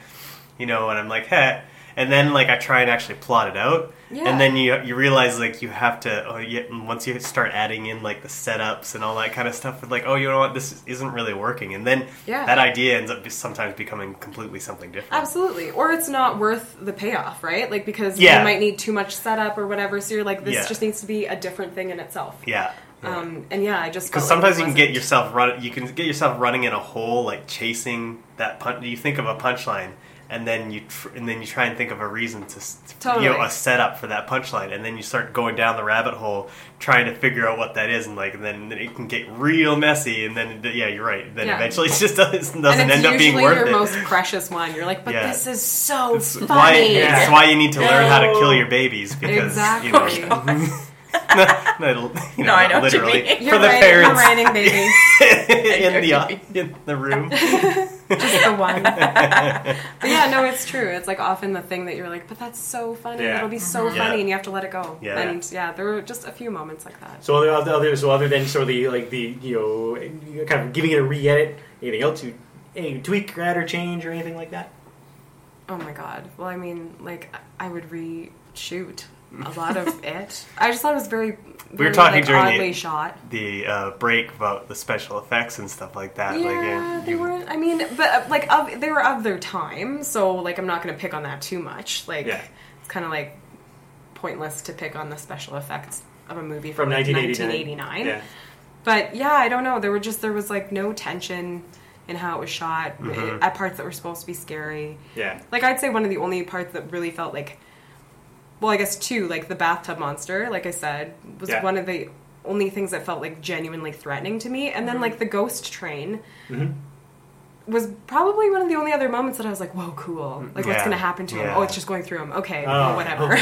you know, and I'm like, hey. And then, like, I try and actually plot it out, Yeah. and then you you realize like you have to. Oh, yeah. Once you start adding in like the setups and all that kind of stuff, like, oh, you know what, this isn't really working, and then Yeah. that idea ends up just sometimes becoming completely something different. Absolutely. Or it's not worth the payoff, right? Like because Yeah. you might need too much setup or whatever, so you're like, this just needs to be a different thing in itself. Yeah. Um, and yeah, I just Because felt like sometimes you can get yourself run. You can get yourself running in a hole, like chasing that punch. You think of a punchline, and then you tr- and then you try and think of a reason to, s- you know, a setup for that punchline, and then you start going down the rabbit hole trying to figure out what that is, and like and then it can get real messy, and then yeah, you're right. Then Yeah. eventually it just doesn't, doesn't end up being usually your most precious one. You're like, but Yeah. this is so It's funny. why, it's why you need to learn how to kill your babies because Exactly. you know, no, you know, No, I not know what you literally mean. You're for the writing, parents You're writing babies, in the in the room. just the one. but yeah, no, it's true. It's like often the thing that you're like, but that's so funny. Yeah. It'll be so mm-hmm. Yeah. funny, and you have to let it go. Yeah. And yeah, there were just a few moments like that. So other, other so other than sort of the like the you know kind of giving it a re-edit, anything else you any tweak, add, or change, or anything like that? Oh my god. Well, I mean, like I would reshoot a lot of it. I just thought it was very. We were talking like, during the- shot. the uh, break about the special effects and stuff like that. Yeah, like, yeah, they you- weren't. I mean, but uh, like of, they were of their time, so like I'm not going to pick on that too much. Like Yeah. it's kind of like pointless to pick on the special effects of a movie From from, like, 1989. 1989. Yeah. But yeah, I don't know. There were just there was like no tension in how it was shot Mm-hmm. at parts that were supposed to be scary. Yeah. Like I'd say one of the only parts that really felt like, well, I guess two, like the bathtub monster, like I said, was Yeah. one of the only things that felt like genuinely threatening to me. And then like the ghost train Mm-hmm. was probably one of the only other moments that I was like, whoa, cool. Like what's going to happen to him? Oh, it's just going through him. Okay, Oh. well, whatever.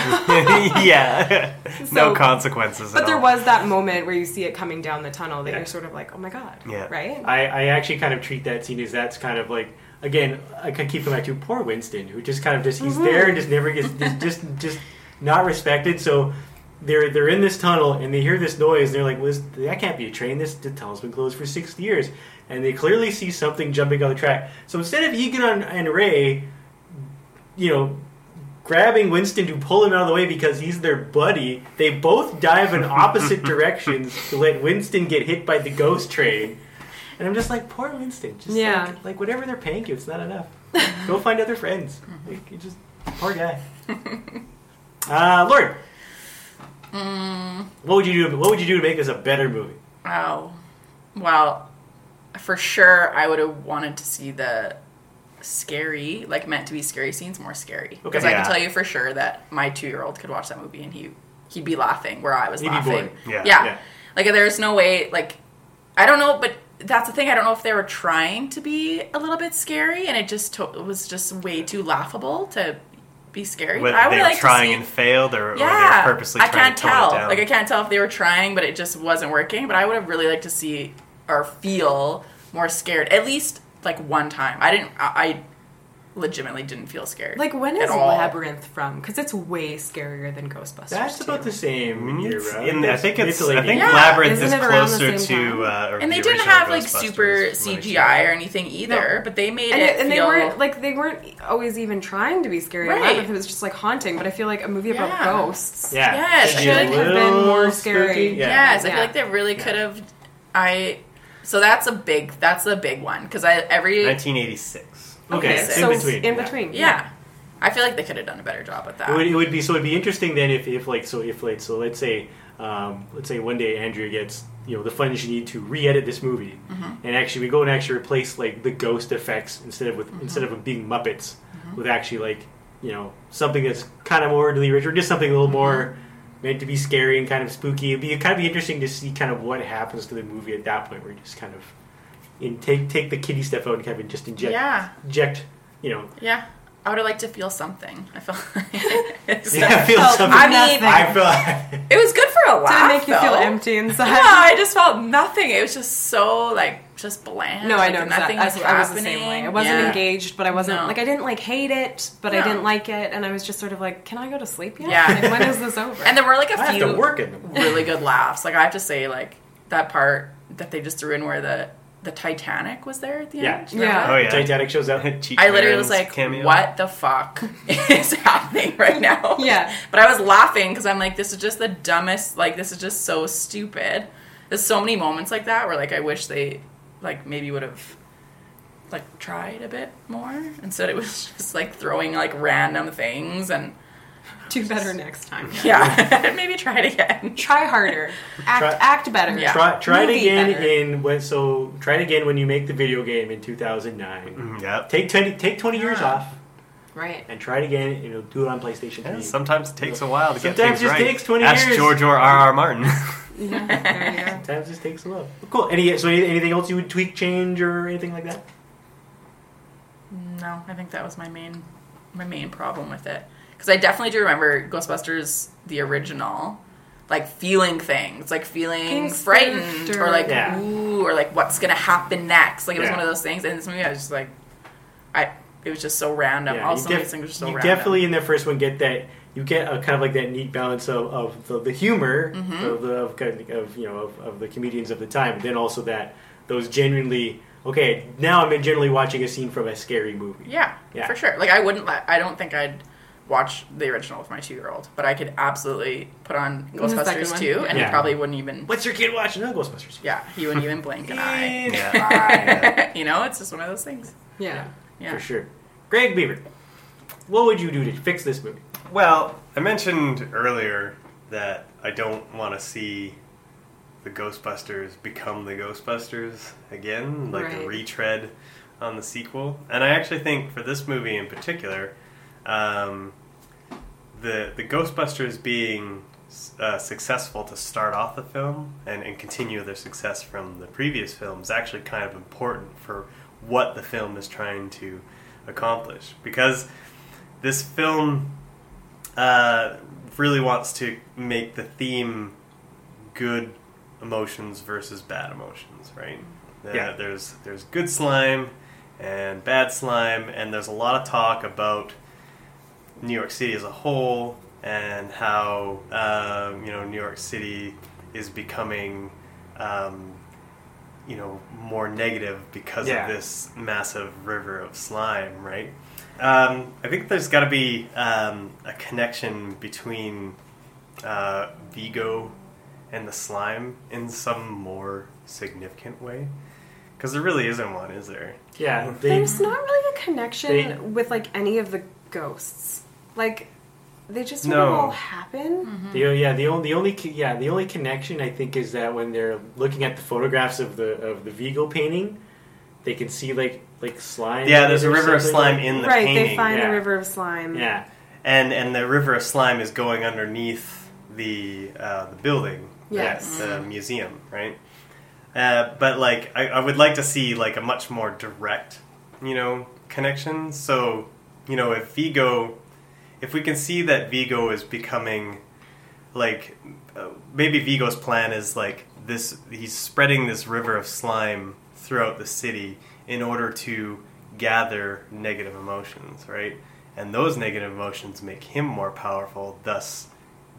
yeah, no consequences. but there all. was that moment where you see it coming down the tunnel that Yeah. you're sort of like, oh my god, Yeah. right? I, I actually kind of treat that scene as that's kind of like again I keep coming back to poor Winston who just kind of just he's there and just never gets just just, just not respected so they're they're in this tunnel and they hear this noise and they're like well, this, that can't be a train this the tunnel's been closed for six years and they clearly see something jumping on the track so instead of Egon and, and Ray you know grabbing Winston to pull him out of the way because he's their buddy they both dive in opposite directions to let Winston get hit by the ghost train and I'm just like, poor Winston. Just Yeah. like, like whatever they're paying you, it's not enough. Go find other friends. Mm-hmm. Like, you just poor guy. uh, Lord, what would you do? What would you do to make this a better movie? Oh, well, for sure, I would have wanted to see the scary, like meant to be scary scenes more scary. Because I Yeah. can tell you for sure that my two year old could watch that movie and he he'd be laughing where I was He'd be laughing. bored. Yeah. yeah, Yeah. Like there's no way. Like I don't know, but that's the thing. I don't know if they were trying to be a little bit scary and it just to- was just way too laughable to be scary. Whether I would they were like trying to see, and failed, or, or they yeah, were purposely I can't tell. Like I can't tell if they were trying, but it just wasn't working. But I would have really liked to see or feel more scared at least like one time. I didn't. I, I legitimately didn't feel scared. Like when at is all. Labyrinth from? Because it's way scarier than Ghostbusters. That's about the same Mm, era. it's- in- I think it's. Mid to I think Yeah. Labyrinth Isn't is it around the closer to. Uh, and they the didn't have like super when they CGI or anything either, No. but they made and, it, it, and they weren't like they weren't always even trying to be scary. Right. Labyrinth was just like haunting. But I feel like a movie about Yeah. ghosts. Yeah. Yes, Should should have been little more spooky. scary. Yeah. Yes, I feel like they really could have. I so that's a big that's a big one because I every 1986. Okay, Okay, in so between. in between. yeah. I feel like they could have done a better job with that. It would, it would be so. It'd be interesting then if, if like so if like so let's say um, let's say one day Andrea gets you know the funds you need to re-edit this movie, Mm-hmm. and actually we go and actually replace like the ghost effects instead of with Mm-hmm. instead of them being Muppets with actually like you know something that's kind of more to the original, just something a little more meant to be scary and kind of spooky. It'd be kind of be interesting to see kind of what happens to the movie at that point, where you just kind of in, take take the kiddie stuff out and kind of just inject Yeah. inject you know Yeah. I would have liked to feel something. I felt it's yeah I feel felt something. I mean- I feel it was good for a laugh. Did it make you feel empty inside? Yeah, I just felt nothing. It was just so like just bland. No, I Like, know nothing exactly. was I, I was the same way. I wasn't Yeah. engaged, but I wasn't No. like I didn't like hate it, but I didn't like it, and I was just sort of like, can I go to sleep yet? Yeah. Like, when is this over? And there were like a I have few to work in really good laughs. Like I have to say, like that part that they just threw in where the the Titanic was there at the Yeah. end. Oh, yeah. that? Oh yeah, Titanic shows up. Cheech I literally was like, cameo. "What the fuck is happening right now?" Yeah. But I was laughing because I'm like, "This is just the dumbest. Like, this is just so stupid." There's so many moments like that where like I wish they like maybe would have like tried a bit more instead. It was just like throwing like random things and Do better next time. yeah, maybe try it again. Try harder. Act Try- act better. Yeah. Try, try it again better. in when so try it again when you make the video game in 2009. Mm, Yep. Take 20 take 20 years off Right. and try it again and you'll do it on PlayStation 3. Yeah, sometimes it takes a while to get Sometimes things it just right. takes 20 Ask years. George or R. R. Martin. Yeah. There you go. Sometimes it just takes a while. Cool. Any so any- anything else you would tweak, change, or anything like that? No, I think that was my main my main problem with it because I definitely do remember Ghostbusters the original, like feeling things, like feeling Being frightened spooked or or- like Yeah. ooh or like what's gonna happen next. Like it was Yeah. one of those things. And this movie, I was just like, I it was just so random. Yeah, All you def- things were so you random. definitely in the first one get that you get a kind of like that neat balance of, of the, the humor Mm-hmm. of the of, of, of you know of, of the comedians of the time, but then also that those genuinely okay. Now I'm generally watching a scene from a scary movie. yeah, Yeah. for sure. Like I wouldn't. I don't think I'd watch the original with my two year old, but I could absolutely put on Ghostbusters one. too, and Yeah. he probably wouldn't even. What's your kid watching? No, Ghostbusters. Yeah, he wouldn't even blink an eye. yeah. you know, it's just one of those things. Yeah. Yeah. for sure. Greg Beaver, what would you do to fix this movie? Well, I mentioned earlier that I don't want to see the Ghostbusters become the Ghostbusters again, like a retread on the sequel. And I actually think for this movie in particular, um, the the Ghostbusters being uh, successful to start off the film and, and continue their success from the previous film is actually kind of important for what the film is trying to accomplish because this film uh, really wants to make the theme good emotions versus bad emotions, right? Uh, Yeah. There's there's good slime and bad slime, and there's a lot of talk about New York City as a whole and how um, you know New York City is becoming um, you know more negative because Yeah. of this massive river of slime, right? Um, I think there's got to be um, a connection between uh, Vigo and the slime in some more significant way, because there really isn't one, is there? Yeah, they, There's not really a connection They- with like any of the ghosts. Like they just sort No. of all happen. The, yeah, the only the only co- yeah the only connection I think is that when they're looking at the photographs of the of the Vigo painting, they can see like like slime. Yeah, there's a or river of something. slime in the right, painting. they find yeah. the river of slime. Yeah, and and the river of slime is going underneath the uh, the building, Yes. the, the museum, right? Uh, but like, I, I would like to see like a much more direct, you know, connection. So, you know, if Vigo, if we can see that Vigo is becoming like uh, maybe Vigo's plan is like this he's spreading this river of slime throughout the city in order to gather negative emotions, right? And those negative emotions make him more powerful, thus,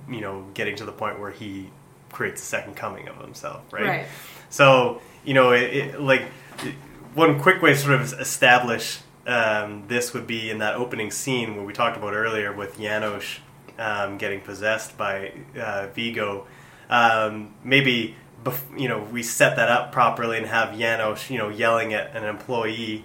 you know, getting to the point where he creates a second coming of himself, right? Right. So, you know, it, it, like one quick way to sort of establish um, this would be in that opening scene where we talked about earlier with Janosz um, getting possessed by uh, Vigo. Um, maybe, bef- you know, we set that up properly and have Janosz, you know, yelling at an employee,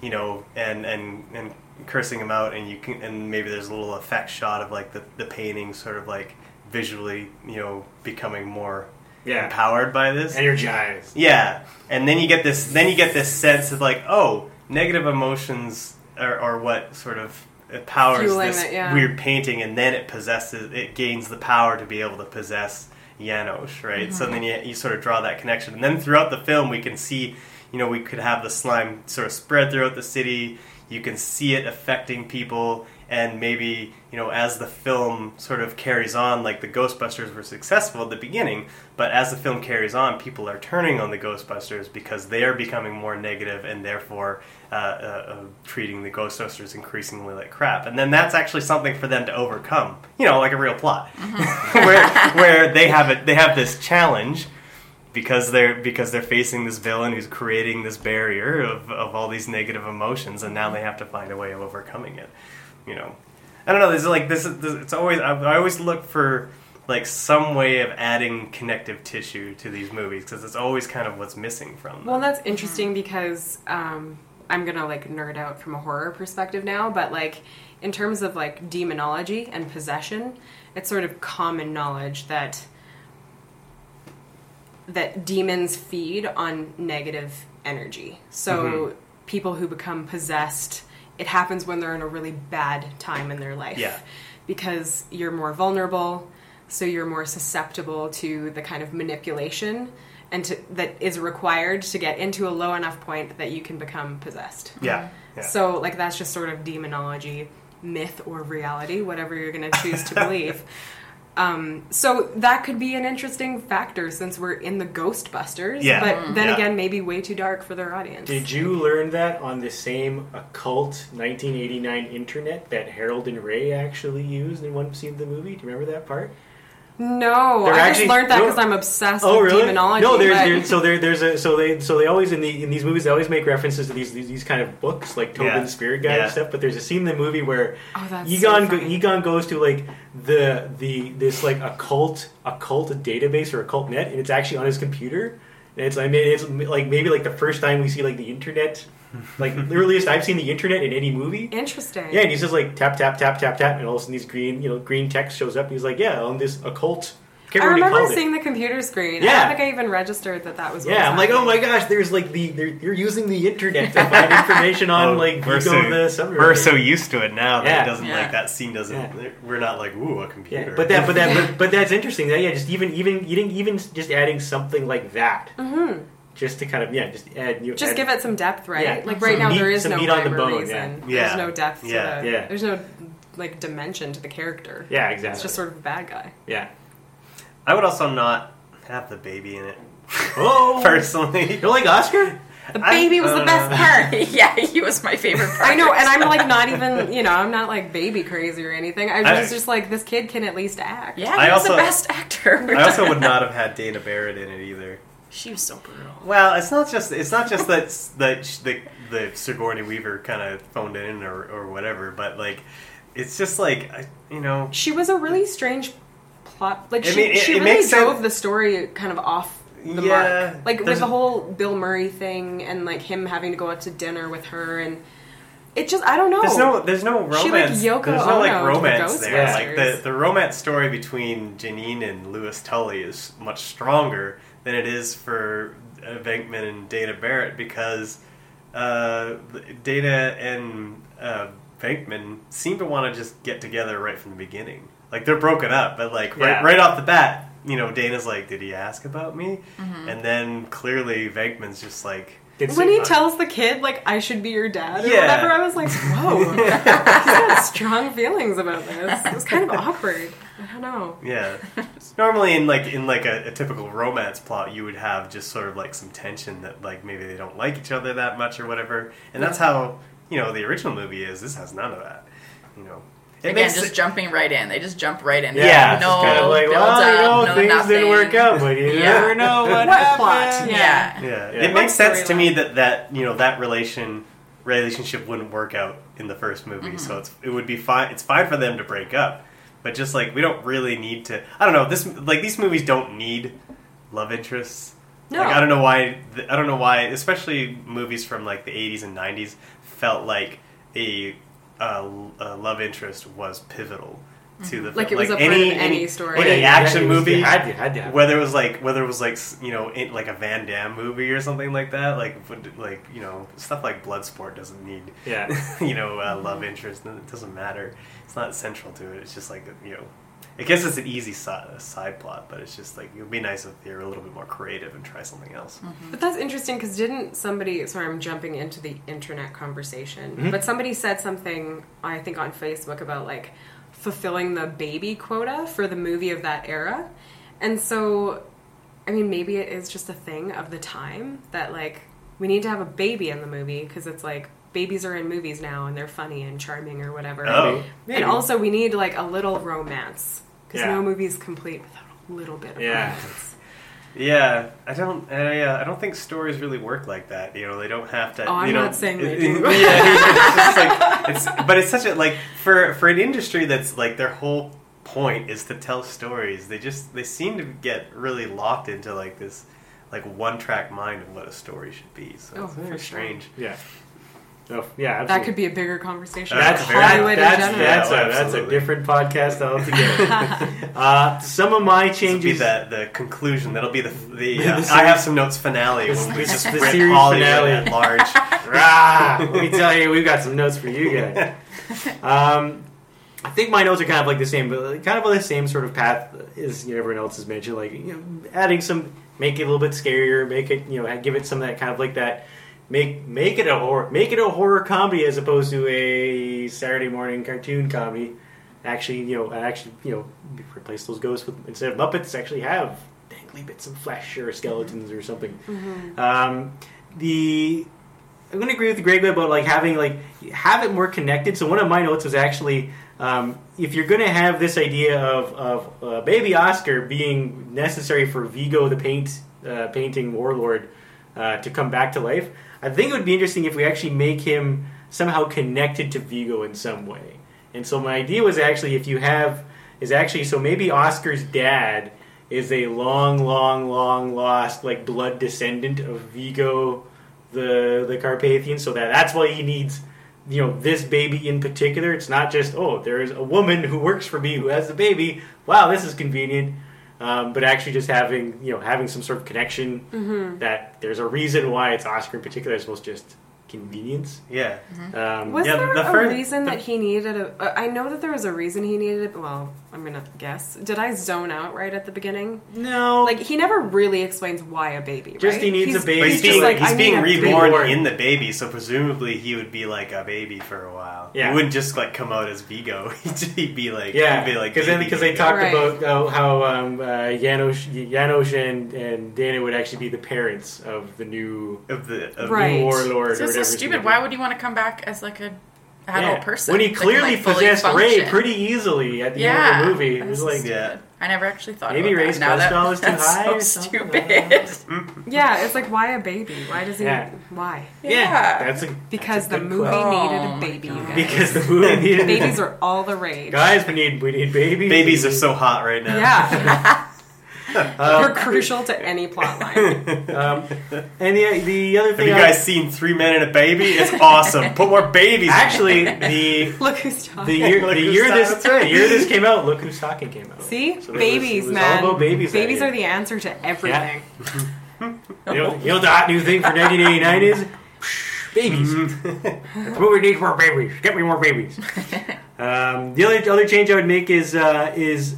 you know, and, and, and cursing him out, and you can, and maybe there's a little effect shot of like the, the painting sort of like visually, you know, becoming more yeah, empowered by this. energized. Yeah, and then you get this. Then you get this sense of like, oh, negative emotions are, are what sort of it powers Fueling this it, yeah. weird painting, and then it possesses it gains the power to be able to possess Janosz, right? So mm-hmm. then you, you sort of draw that connection, and then throughout the film we can see, you know, we could have the slime sort of spread throughout the city. You can see it affecting people, and maybe you know as the film sort of carries on, like the Ghostbusters were successful at the beginning, but as the film carries on, people are turning on the Ghostbusters because they are becoming more negative, and therefore uh, uh, uh, treating the Ghostbusters increasingly like crap. And then that's actually something for them to overcome, you know, like a real plot, where where they have it, they have this challenge because they're because they're facing this villain who's creating this barrier of, of all these negative emotions, and now they have to find a way of overcoming it. You know, I don't know. There's like this. is- this it's always I, I always look for like some way of adding connective tissue to these movies because it's always kind of what's missing from them. Well, that's interesting because um, I'm gonna like nerd out from a horror perspective now, but like in terms of like demonology and possession, it's sort of common knowledge that that demons feed on negative energy. So people who become possessed, it happens when they're in a really bad time in their life. Yeah. Because you're more vulnerable, so you're more susceptible to the kind of manipulation and to, that is required to get into a low enough point that you can become possessed. yeah, yeah. Mm-hmm. So, like, that's just sort of demonology, myth, or reality, whatever you're going to choose to believe. Um, so that could be an interesting factor since we're in the Ghostbusters. Yeah. But then Yeah. again, maybe way too dark for their audience. Did you learn that on the same occult 1989 internet that Harold and Ray actually used in one scene of the movie? Do you remember that part? No, They're I actually- just learned that no. because I'm obsessed Oh, with really? demonology. No, there's, but- there's so there, there's a so they so they always in the in these movies they always make references to these these, these kind of books like Tobin Yeah. the Spirit Guide Yeah. and stuff. But there's a scene in the movie where Oh, Egon so go. Egon goes to like the the this like occult occult database or occult net, and it's actually on his computer. And it's I mean it's like maybe like the first time we see like the internet, like the earliest I've seen the internet in any movie. Interesting. Yeah, and he's just like tap tap tap tap tap, and all of a sudden these green you know green text shows up. And he's like, yeah, on this occult. I Can't remember what he remember called it. seeing the computer screen. I Yeah. don't think I even registered that that was. What Yeah, was I'm like, oh my gosh, there's like the they're, you're using the internet to find information on Oh, like we're Vigo so, the submarine. we're so used to it now that Yeah. it doesn't Yeah. like that scene doesn't. Yeah. We're not like ooh a computer. yeah, but that, but that, but, but that's interesting. That, yeah, just even even even even just adding something like that, Mm-hmm. Just to kind of yeah, just add you Just add, give it some depth, right? Yeah. Like right Some now, meat- there is no meat on the rhyme or bone, reason. yeah. There's no depth to Yeah. the. Yeah. There's no like dimension to the character. Yeah, exactly. It's just sort of a bad guy. yeah. I would also not have the baby in it. Oh, Personally, you don't like Oscar? The I- baby was the uh, best part. yeah, he was my favorite part. I know, and I'm like not even, you know, I'm not like baby crazy or anything. I was I- just, just like this kid can at least act. Yeah, I was also- the best actor. I also would not have had Dana Barrett in it either. She was so brutal. Well, it's not just it's not just that that the the Sigourney Weaver kind of phoned it in or or whatever, but like it's just like you know She was a really strange plot. Like I she, mean, it- she it really makes sense- drove the story kind of off the Yeah, mark. Like with the whole Bill Murray thing and like him having to go out to dinner with her and it just I don't know. There's no, there's no romance. She, like, Yoko there's no like Ono to the romance there. Like the the romance story between Janine and Louis Tully is much stronger than it is for uh, Venkman and Dana Barrett because uh, Dana and uh, Venkman seem to want to just get together right from the beginning. Like they're broken up, but like right, Yeah. right off the bat, you know, Dana's like, "Did he ask about me?" Mm-hmm. And then clearly Venkman's just like. It's- when he uh, tells the kid like I should be your dad or Yeah. whatever, I was like, whoa, he's got strong feelings about this. It was kind of awkward. I don't know. Yeah. Normally in like in like a, a typical romance plot you would have just sort of like some tension that like maybe they don't like each other that much or whatever. And that's how, you know, the original movie is. This has none of that. You know. It Again, makes just it- jumping right in. They just jump right in. Yeah, no, kind of like, build well, you know, no things nothing. didn't work out, but you Yeah. never know what, What plot? Yeah. yeah. Yeah. It makes sense to me that that, you know, that relation relationship wouldn't work out in the first movie. Mm-hmm. So it's it would be fine it's fine for them to break up. But just like we don't really need to I don't know, this like these movies don't need love interests. No. Like, I don't know why. I don't know why. Especially movies from like the '80s and '90s felt like a, uh, a love interest was pivotal to the Like it film. was a part of any story. any Yeah, action it was- movie. You had to, had to have whether it was like whether it was like you know in, like a Van Damme movie or something like that, like would- like you know stuff like Bloodsport doesn't need Yeah. you know uh, love interest. It doesn't matter. It's not central to it. It's just like you know. I guess it's an easy side, side plot, but it's just like it would be nice if they were a little bit more creative and try something else. But that's interesting because didn't somebody? Sorry, I'm jumping into the internet conversation. Mm-hmm. But somebody said something I think on Facebook about like fulfilling the baby quota for the movie of that era, and so I mean maybe it is just a thing of the time that like we need to have a baby in the movie because it's like babies are in movies now and they're funny and charming or whatever. Oh. Maybe. And also we need like a little romance because Yeah. no movie is complete without a little bit of Yeah. romance. Yeah, I don't. I, uh, I don't think stories really work like that. You know, they don't have to. Oh, I'm you know, not saying they do. yeah, it's just like, it's, but it's such a like for for an industry that's like their whole point is to tell stories. They just they seem to get really locked into like this like one track mind of what a story should be. So Oh, it's for very sure. strange. Yeah. Oh, yeah, absolutely. That could be a bigger conversation. That's That's about very- Hollywood that's, in that's, general. that's, Yeah, a, that's a different podcast altogether. uh, some of my This will be changes. the the conclusion. That'll be the the. The Uh, I have some notes finale when we just the rip series Hollywood finale. at large. Rah! Let me tell you, we've got some notes for you guys. Um, I think my notes are kind of like the same, but kind of on the same sort of path as you know, everyone else has mentioned. Like you know, adding some, make it a little bit scarier, make it you know, give it some of that kind of like that. Make make it a horror, make it a horror comedy as opposed to a Saturday morning cartoon comedy. Actually, you know, actually, you know, replace those ghosts with instead of Muppets, actually have dangly bits of flesh or skeletons or something. Um, the I'm going to agree with Greg about like having like have it more connected. So one of my notes was actually um, if you're going to have this idea of of uh, baby Oscar being necessary for Vigo the paint uh, painting warlord uh, to come back to life, I think it would be interesting if we actually make him somehow connected to Vigo in some way. And so my idea was actually if you have is actually so maybe Oscar's dad is a long, long, long lost like blood descendant of Vigo the the Carpathian, so that that's why he needs you know this baby in particular. It's not just oh there is a woman who works for me who has the baby. Wow, this is convenient. Um, but actually, just having you know having some sort of connection that there's a reason why it's Oscar in particular, as opposed to just convenience. Yeah. Um, Was Yeah, there the a fir- reason the- that he needed a? uh, I know that there was a reason he needed it. Well, I'm gonna guess. Did I zone out right at the beginning? no, Like he never really explains why a baby. Just right? he needs a baby. But he's, being, like, he's being need baby. reborn Reborn. in the baby, so presumably he would be like a baby for a while. Yeah. He wouldn't just like come out as Vigo. He'd be like Yeah, he'd be like because then because they talked Right. about how, how um, uh, Janosz, Janosz and, and Dana would actually be the parents of the new, of the of Right. new warlord. This or whatever so stupid. Why would you want to come back as like a adult Yeah. person when he clearly like, possessed Ray pretty easily at the yeah, end of the movie? It was This is like Yeah. I never actually thought Maybe about Ray's that. Now that- cholesterol is too that's high so stupid. Yeah, it's like why a baby? Why does he? Yeah. Why? yeah, Yeah. that's a Because that's the a good movie question. needed Oh a my baby. You God. guys. because the movie needed babies are all the rage. guys. We need we need babies. Babies are so hot right now. Yeah, Um, they're crucial to any plot line. um, and the the other Have thing you I- guys seen Three Men and a Baby? It's awesome. Put more babies. actually the Look who's talking. the year the year this That's right. the year this came out. Look who's talking came out. See, So it was- babies, it was man. all about babies Babies are the answer to everything. You know, you know the hot new thing for 1989 is babies. That's what we need more babies. Get me more babies. Um, the other other change I would make is uh, is uh,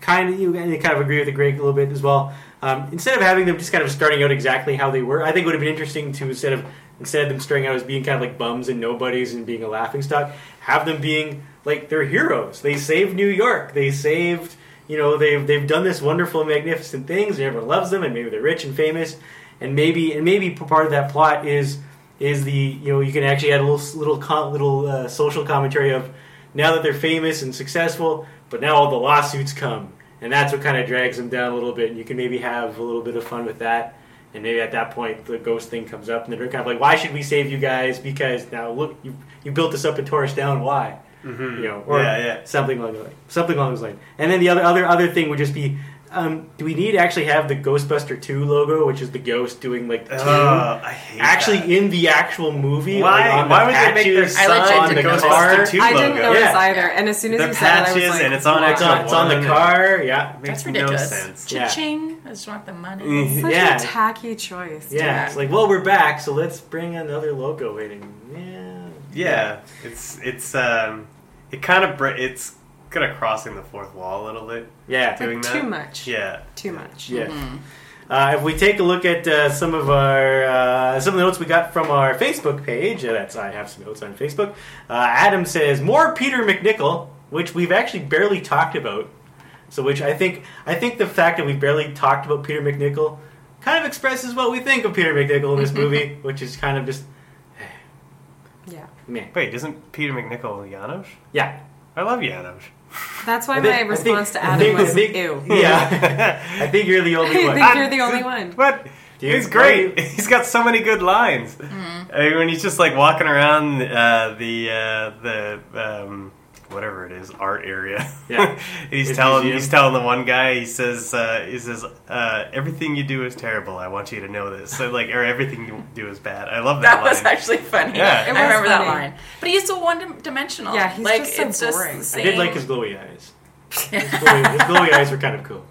kind of you and kind of agree with the Greg a little bit as well. Um, instead of having them just kind of starting out exactly how they were, I think it would have been interesting to instead of instead of them starting out as being kind of like bums and nobodies and being a laughing stock, have them being like they're heroes. They saved New York. They saved you know they've they've done this wonderful, magnificent things, and everyone loves them, and maybe they're rich and famous, and maybe and maybe part of that plot is is the you know you can actually add a little little little uh, social commentary of now that they're famous and successful, but now all the lawsuits come, and that's what kind of drags them down a little bit. And you can maybe have a little bit of fun with that. And maybe at that point the ghost thing comes up, and they're kind of like, "Why should we save you guys? Because now look, you you built this up and tore us down. Why? Mhm. You know, or yeah, yeah. something along those something along those lines. And then the other other other thing would just be um, do we need to actually have the Ghostbuster 2 logo, which is the ghost doing like two? Ugh, I hate actually that. in the actual movie. Why? Like, on Why the would they make their patches, I sign on the the didn't car? Ghostbuster 2 I logo? didn't notice Yeah. either. And as soon as The you said it, I was patches like, and it's on. It's on, it's on the car. Yeah. Makes That's no ridiculous. sense. Yeah. Cha-ching. I just want the money. Mhm. Such Yeah. a tacky choice. Yeah, it's like, well, we're back, so let's bring another logo in. And, yeah, Yeah, it's it's um, it kind of br- it's kind of crossing the fourth wall a little bit. yeah, Like, doing too that. much. Yeah, Too much. yeah. Uh, if we take a look at uh, some of our uh, some of the notes we got from our Facebook page, uh, that's I have some notes on Facebook. Uh, Adam says more Peter MacNicol, which we've actually barely talked about. So, which I think I think the fact that we barely talked about Peter MacNicol kind of expresses what we think of Peter MacNicol in this movie, which is kind of just Yeah. meh. Wait, isn't Peter MacNicol Janosz? Yeah, I love Janosz. That's why think- my I response think- to I Adam think- was I think- ew. Yeah, I think you're the only one. think you're the only one. What? Dude, he's great. He's got so many good lines. I mean, when he's just like walking around uh, the uh, the um, whatever it is art area. Yeah. he's His telling museum. he's telling the one guy. He says uh, he says uh, everything you do is terrible. I want you to know this. So like, or everything you do is bad. I love that. That was actually funny. Yeah. I It was remember that line. But he's so one dimensional. Yeah, he's like just so it's boring. the I same. I did like his glowy eyes. His glowy, his glowy eyes were kind of cool.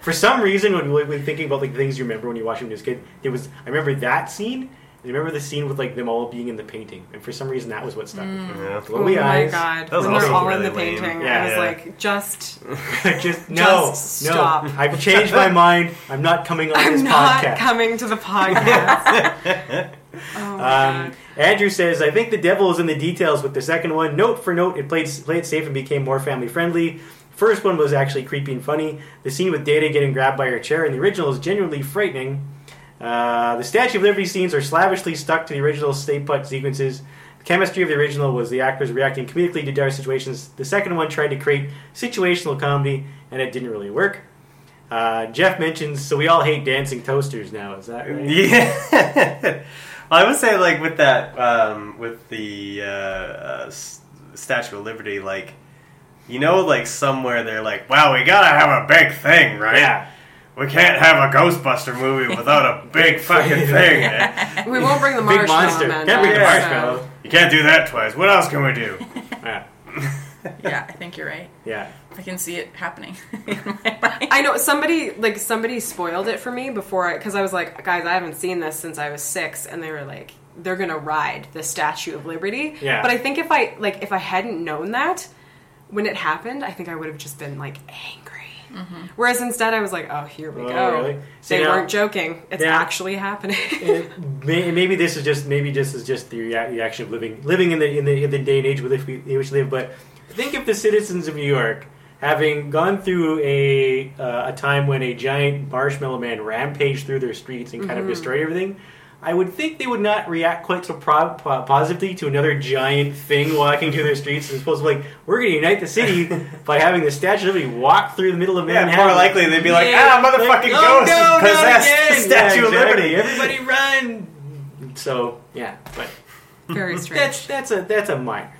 For some reason, when we were thinking about like things you remember when you watched him as a kid, it was I remember that scene. I remember the scene with like them all being in the painting, and for some reason that was what stuck with me. Yeah. Oh Glowy my eyes. god. That was when they're also all in the lame. painting, Yeah, I was yeah. like, just just no, Just no. stop. I've changed my mind. I'm not coming on this I'm not podcast. coming to the podcast. oh my Um, god. Andrew says, I think the devil is in the details with the second one. Note for note, it played, played safe and became more family friendly. First one was actually creepy and funny. The scene with Dana getting grabbed by her chair in the original is genuinely frightening. Uh, the Statue of Liberty scenes are slavishly stuck to the original Stay Puft sequences. The chemistry of the original was the actors reacting comedically to dire situations. The second one tried to create situational comedy, and it didn't really work. Uh, Jeff mentions, so we all hate dancing toasters now. Is that right? Yeah. I would say like with that um, with the uh, uh, Statue of Liberty, like you know, like somewhere they're like, "Wow, we gotta have a big thing, right? Yeah. We can't have a Ghostbuster movie without a big fucking thing. We won't bring the Big marshmallow monster. man. Can't bring the back, marshmallow. You can't do that twice. What else can we do? Yeah. yeah, I think you're right. Yeah. I can see it happening in my mind. I know somebody like somebody spoiled it for me before I because I was like, guys, I haven't seen this since I was six, and they were like, they're gonna ride the Statue of Liberty. Yeah. But I think if I like if I hadn't known that when it happened, I think I would have just been like angry. Whereas instead, I was like, oh, here we Oh, go. really? See, They now- weren't joking. It's Yeah. actually happening. May- maybe this is just maybe this is just the reaction of living living in the in the in the day and age with which we, in which we live. But think of the citizens of New York, having gone through a uh, a time when a giant marshmallow man rampaged through their streets and kind of destroyed everything. I would think they would not react quite so pro- po- positively to another giant thing walking through their streets. As opposed to like, we're going to unite the city by having the Statue of Liberty walk through the middle of Yeah, Manhattan. more likely they'd be like, Yeah, "Ah, motherfucking like, ghost oh, no, not possessed the. Statue Yeah, of. Liberty." Everybody run! So yeah, but Very that's strange. that's a that's a minor.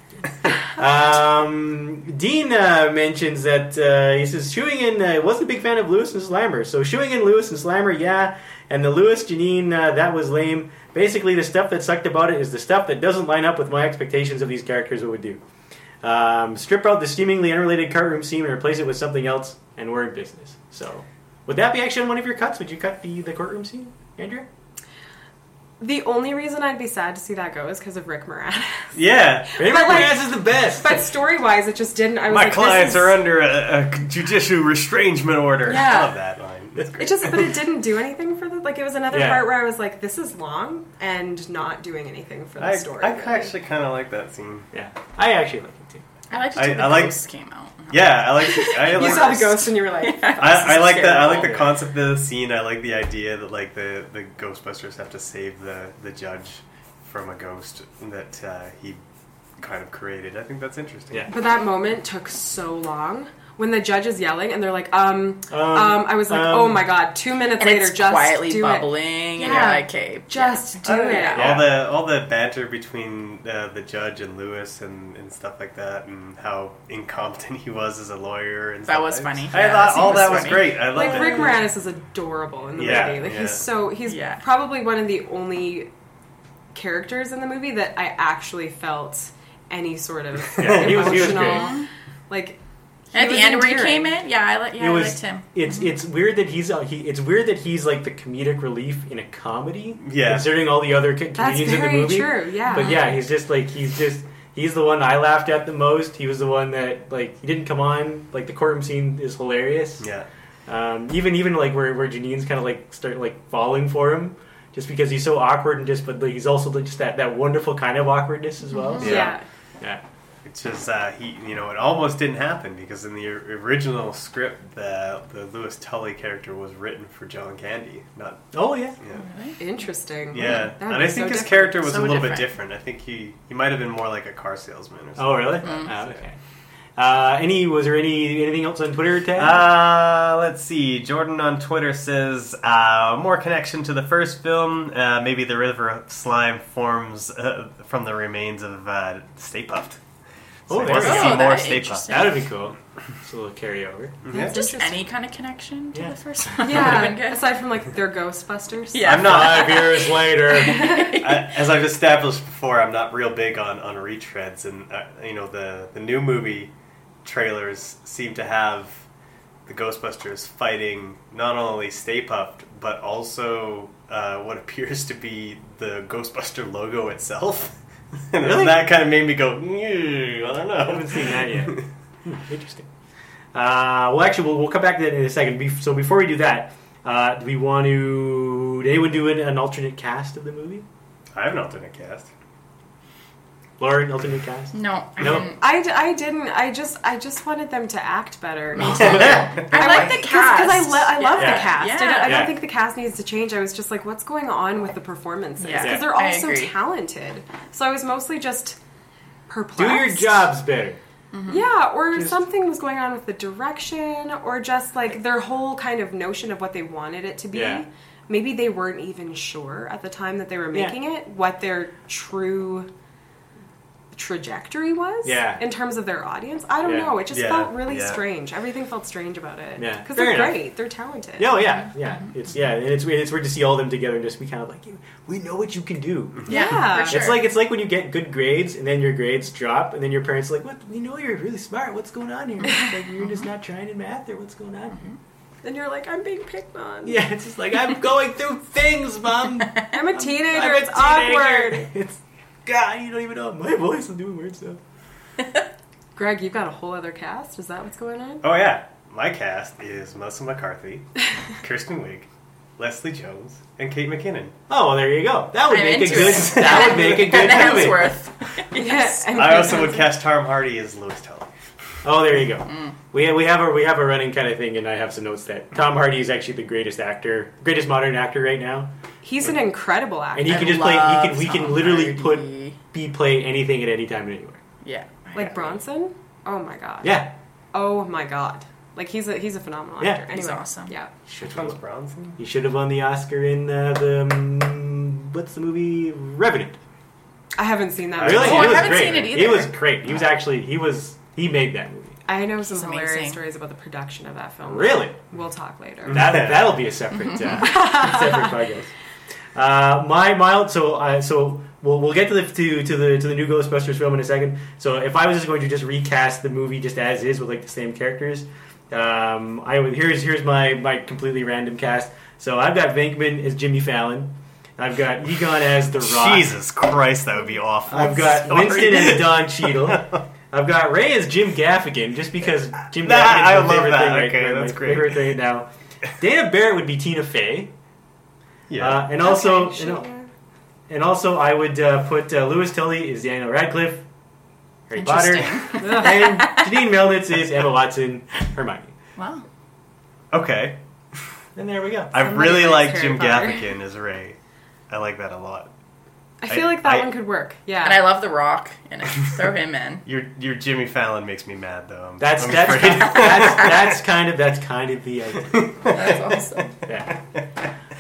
um, Dean uh, mentions that uh, he says Shoeing in uh, wasn't a big fan of Louis and Slimer. So Shoeing in Louis and Slimer, yeah, and the Louis Janine uh, that was lame. Basically, the stuff that sucked about it is the stuff that doesn't line up with my expectations of these characters. What would do? Um, strip out the seemingly unrelated cart room scene and replace it with something else, and we're in business. So, would that be actually one of your cuts? Would you cut the the courtroom scene, Andrea? the only reason I'd be sad to see that go is because of Rick Moranis. Yeah, Rick But, like- Moranis is the best. But story wise, it just didn't. I was my like, clients this is- are under a, a judicial restrangement order. Yeah. I love that line. That's great. It just, but it didn't do anything for the. Like, it was another Yeah. part where I was like, "This is long and not doing anything for the I, story." I really. actually kind of like that scene. yeah, I actually like it too. I liked it I- till the I like- came out. Yeah, I like. I you like saw the ghost and you were like, I, I like the I like the concept of the scene. I like the idea that like the, the Ghostbusters have to save the, the judge from a ghost that uh, he kind of created. I think that's interesting. Yeah. But that moment took so long when the judge is yelling and they're like, um, um, Um, I was like, um, oh my god, two minutes And later, it's just quietly do bubbling, it. and you're like, okay, just do Oh, it. yeah. Yeah. All the all the banter between uh, the judge and Louis and, and stuff like that, and how incompetent he was as a lawyer. And That stuff. was funny. I Yeah, thought that all scene that was was funny. great. I Like loved Rick. Moranis is adorable in the Yeah, movie. Like yeah. he's so he's Yeah. probably one of the only characters in the movie that I actually felt any sort of Yeah, he was- he was emotional. Like he And at the was end where he came in, yeah, I, li- yeah, it I was. liked him. It's it's weird that he's uh, he. It's weird that he's like the comedic relief in a comedy. Yeah. Considering all the other co- That's comedians in the very movie. true. Yeah. But yeah, he's just like he's just he's the one I laughed at the most. He was the one that like he didn't come on. Like the courtroom scene is hilarious. Yeah. Um, even even like where where Janine's kind of like start like falling for him, just because he's so awkward and just but like, he's also like, just that that wonderful kind of awkwardness as well. yeah. So, Yeah. yeah. It's just uh, he, you know, it almost didn't happen because in the original script, the the Louis Tully character was written for John Candy, not Oh yeah. yeah. Interesting. Yeah, That and be I so think his different. character was So a little different. bit different. I think he he might have been more like a car salesman or something. Oh really? Mm. Ah, okay. Uh, any was there any anything else on Twitter, Ted? Uh, let's see. Jordan on Twitter says uh, more connection to the first film. Uh, maybe the river of slime forms uh, from the remains of uh, Stay Puft. Oh, he there we to go. see Oh, more that's Stay Puft. that would be cool. It's a little carryover. Yeah. Just any kind of connection to Yeah. the first one. Yeah. Would've been good. Aside from like their Ghostbusters. Yeah. I'm not. Five years later. I, as I've established before, I'm not real big on, on retreads, and uh, you know the the new movie trailers seem to have the Ghostbusters fighting not only Stay Puft but also uh, what appears to be the Ghostbuster logo itself. and Really? that kind of made me go, "Ew, I don't know. I haven't seen that yet. Hmm, interesting. Uh, well, actually, we'll, we'll come back to that in a second. So before we do that, uh, do we want to? Did anyone do an, an alternate cast of the movie? I have an alternate cast. Laura, an alternate cast? No, I No. didn't. I, d- I didn't. I just I just wanted them to act better. I like the cast. because I, lo- I love Yeah. the cast. I, don't, I Yeah. don't think the cast needs to change. I was just like, what's going on with the performances? Because Yeah. they're all so talented. So I was mostly just perplexed. Do your jobs better. Mm-hmm. Yeah, or Just- something was going on with the direction, or just like their whole kind of notion of what they wanted it to be. Yeah. Maybe they weren't even sure at the time that they were Yeah. making it what their true trajectory was Yeah. in terms of their audience. I don't Yeah. know. It just Yeah, felt really yeah. strange. Everything felt strange about it. Yeah, Because they're enough. great. They're talented. Yeah, oh, yeah, yeah. Mm-hmm. It's yeah, and it's weird. It's weird to see all of them together and just be kind of like, we know what you can do. Yeah, Yeah. for sure. It's like it's like when you get good grades and then your grades drop and then your parents are like, what? We know you're really smart. What's going on here? It's like you're just not trying in math or what's going on? Then mm-hmm. you're like, I'm being picked on. Yeah, it's just like I'm going through things, mom. I'm a teenager. I'm a it's awkward. It's God, you don't even know my voice. I'm doing weird stuff. Greg, you've got a whole other cast. Is that what's going on? Oh yeah, my cast is Melissa McCarthy, Kristen Wiig, Leslie Jones, and Kate McKinnon. Oh, well, there you go. That would I'm make a good. it. That would make a good movie. Hemsworth. Yes. and I also would cast Tom Hardy as Louis Tully. Oh, there you go. Mm. We we have a we have a running kind of thing, and I have some notes that Tom Hardy is actually the greatest actor, greatest modern actor right now, He's an incredible actor. and he can just play. He can we can literally put Hardy. be play anything at any time and anywhere. Yeah. like Bronson. Oh my god. Yeah, Oh my god. Like he's a he's a phenomenal Yeah. actor. He's awesome. Yeah. should Which one's Bronson? he should have won the Oscar in uh, the um, what's the movie Revenant. I haven't seen that. Really, Oh, I haven't great. seen it He either. was great. He was actually he was he made that movie. I know some He's hilarious amazing. stories about the production of that film. Really? We'll talk later. That that'll be a separate uh, separate podcast. Uh, my mild so uh, so we'll we'll get to the to, to the to the new Ghostbusters film in a second. So if I was just going to just recast the movie just as is with like the same characters, um, I would here's here's my my completely random cast. So I've got Venkman as Jimmy Fallon. I've got Egon as the Rock. Jesus Christ, that would be awful. I've got Sorry. Winston as Don Cheadle. I've got Ray as Jim Gaffigan, just because Jim Nah, Gaffigan's I my love favorite that. thing. Right, Okay, right, that's my great. Favorite thing now. Dana Barrett would be Tina Fey, Yeah. uh, and also Okay, and, sure. and also I would uh, put uh, Louis Tully is Daniel Radcliffe, Harry Potter, and Janine Melnitz is Emma Watson, Hermione. Wow. okay. And there we go. I Somebody really like Harry Jim Potter. Gaffigan as Ray. I like that a lot. I feel I- like that I- one could work. Yeah. And I love The Rock in it. Throw him in. Your your Jimmy Fallon makes me mad though. I'm, That's I'm that's, afraid. that's that's kind of that's kind of the idea. That's awesome. Yeah.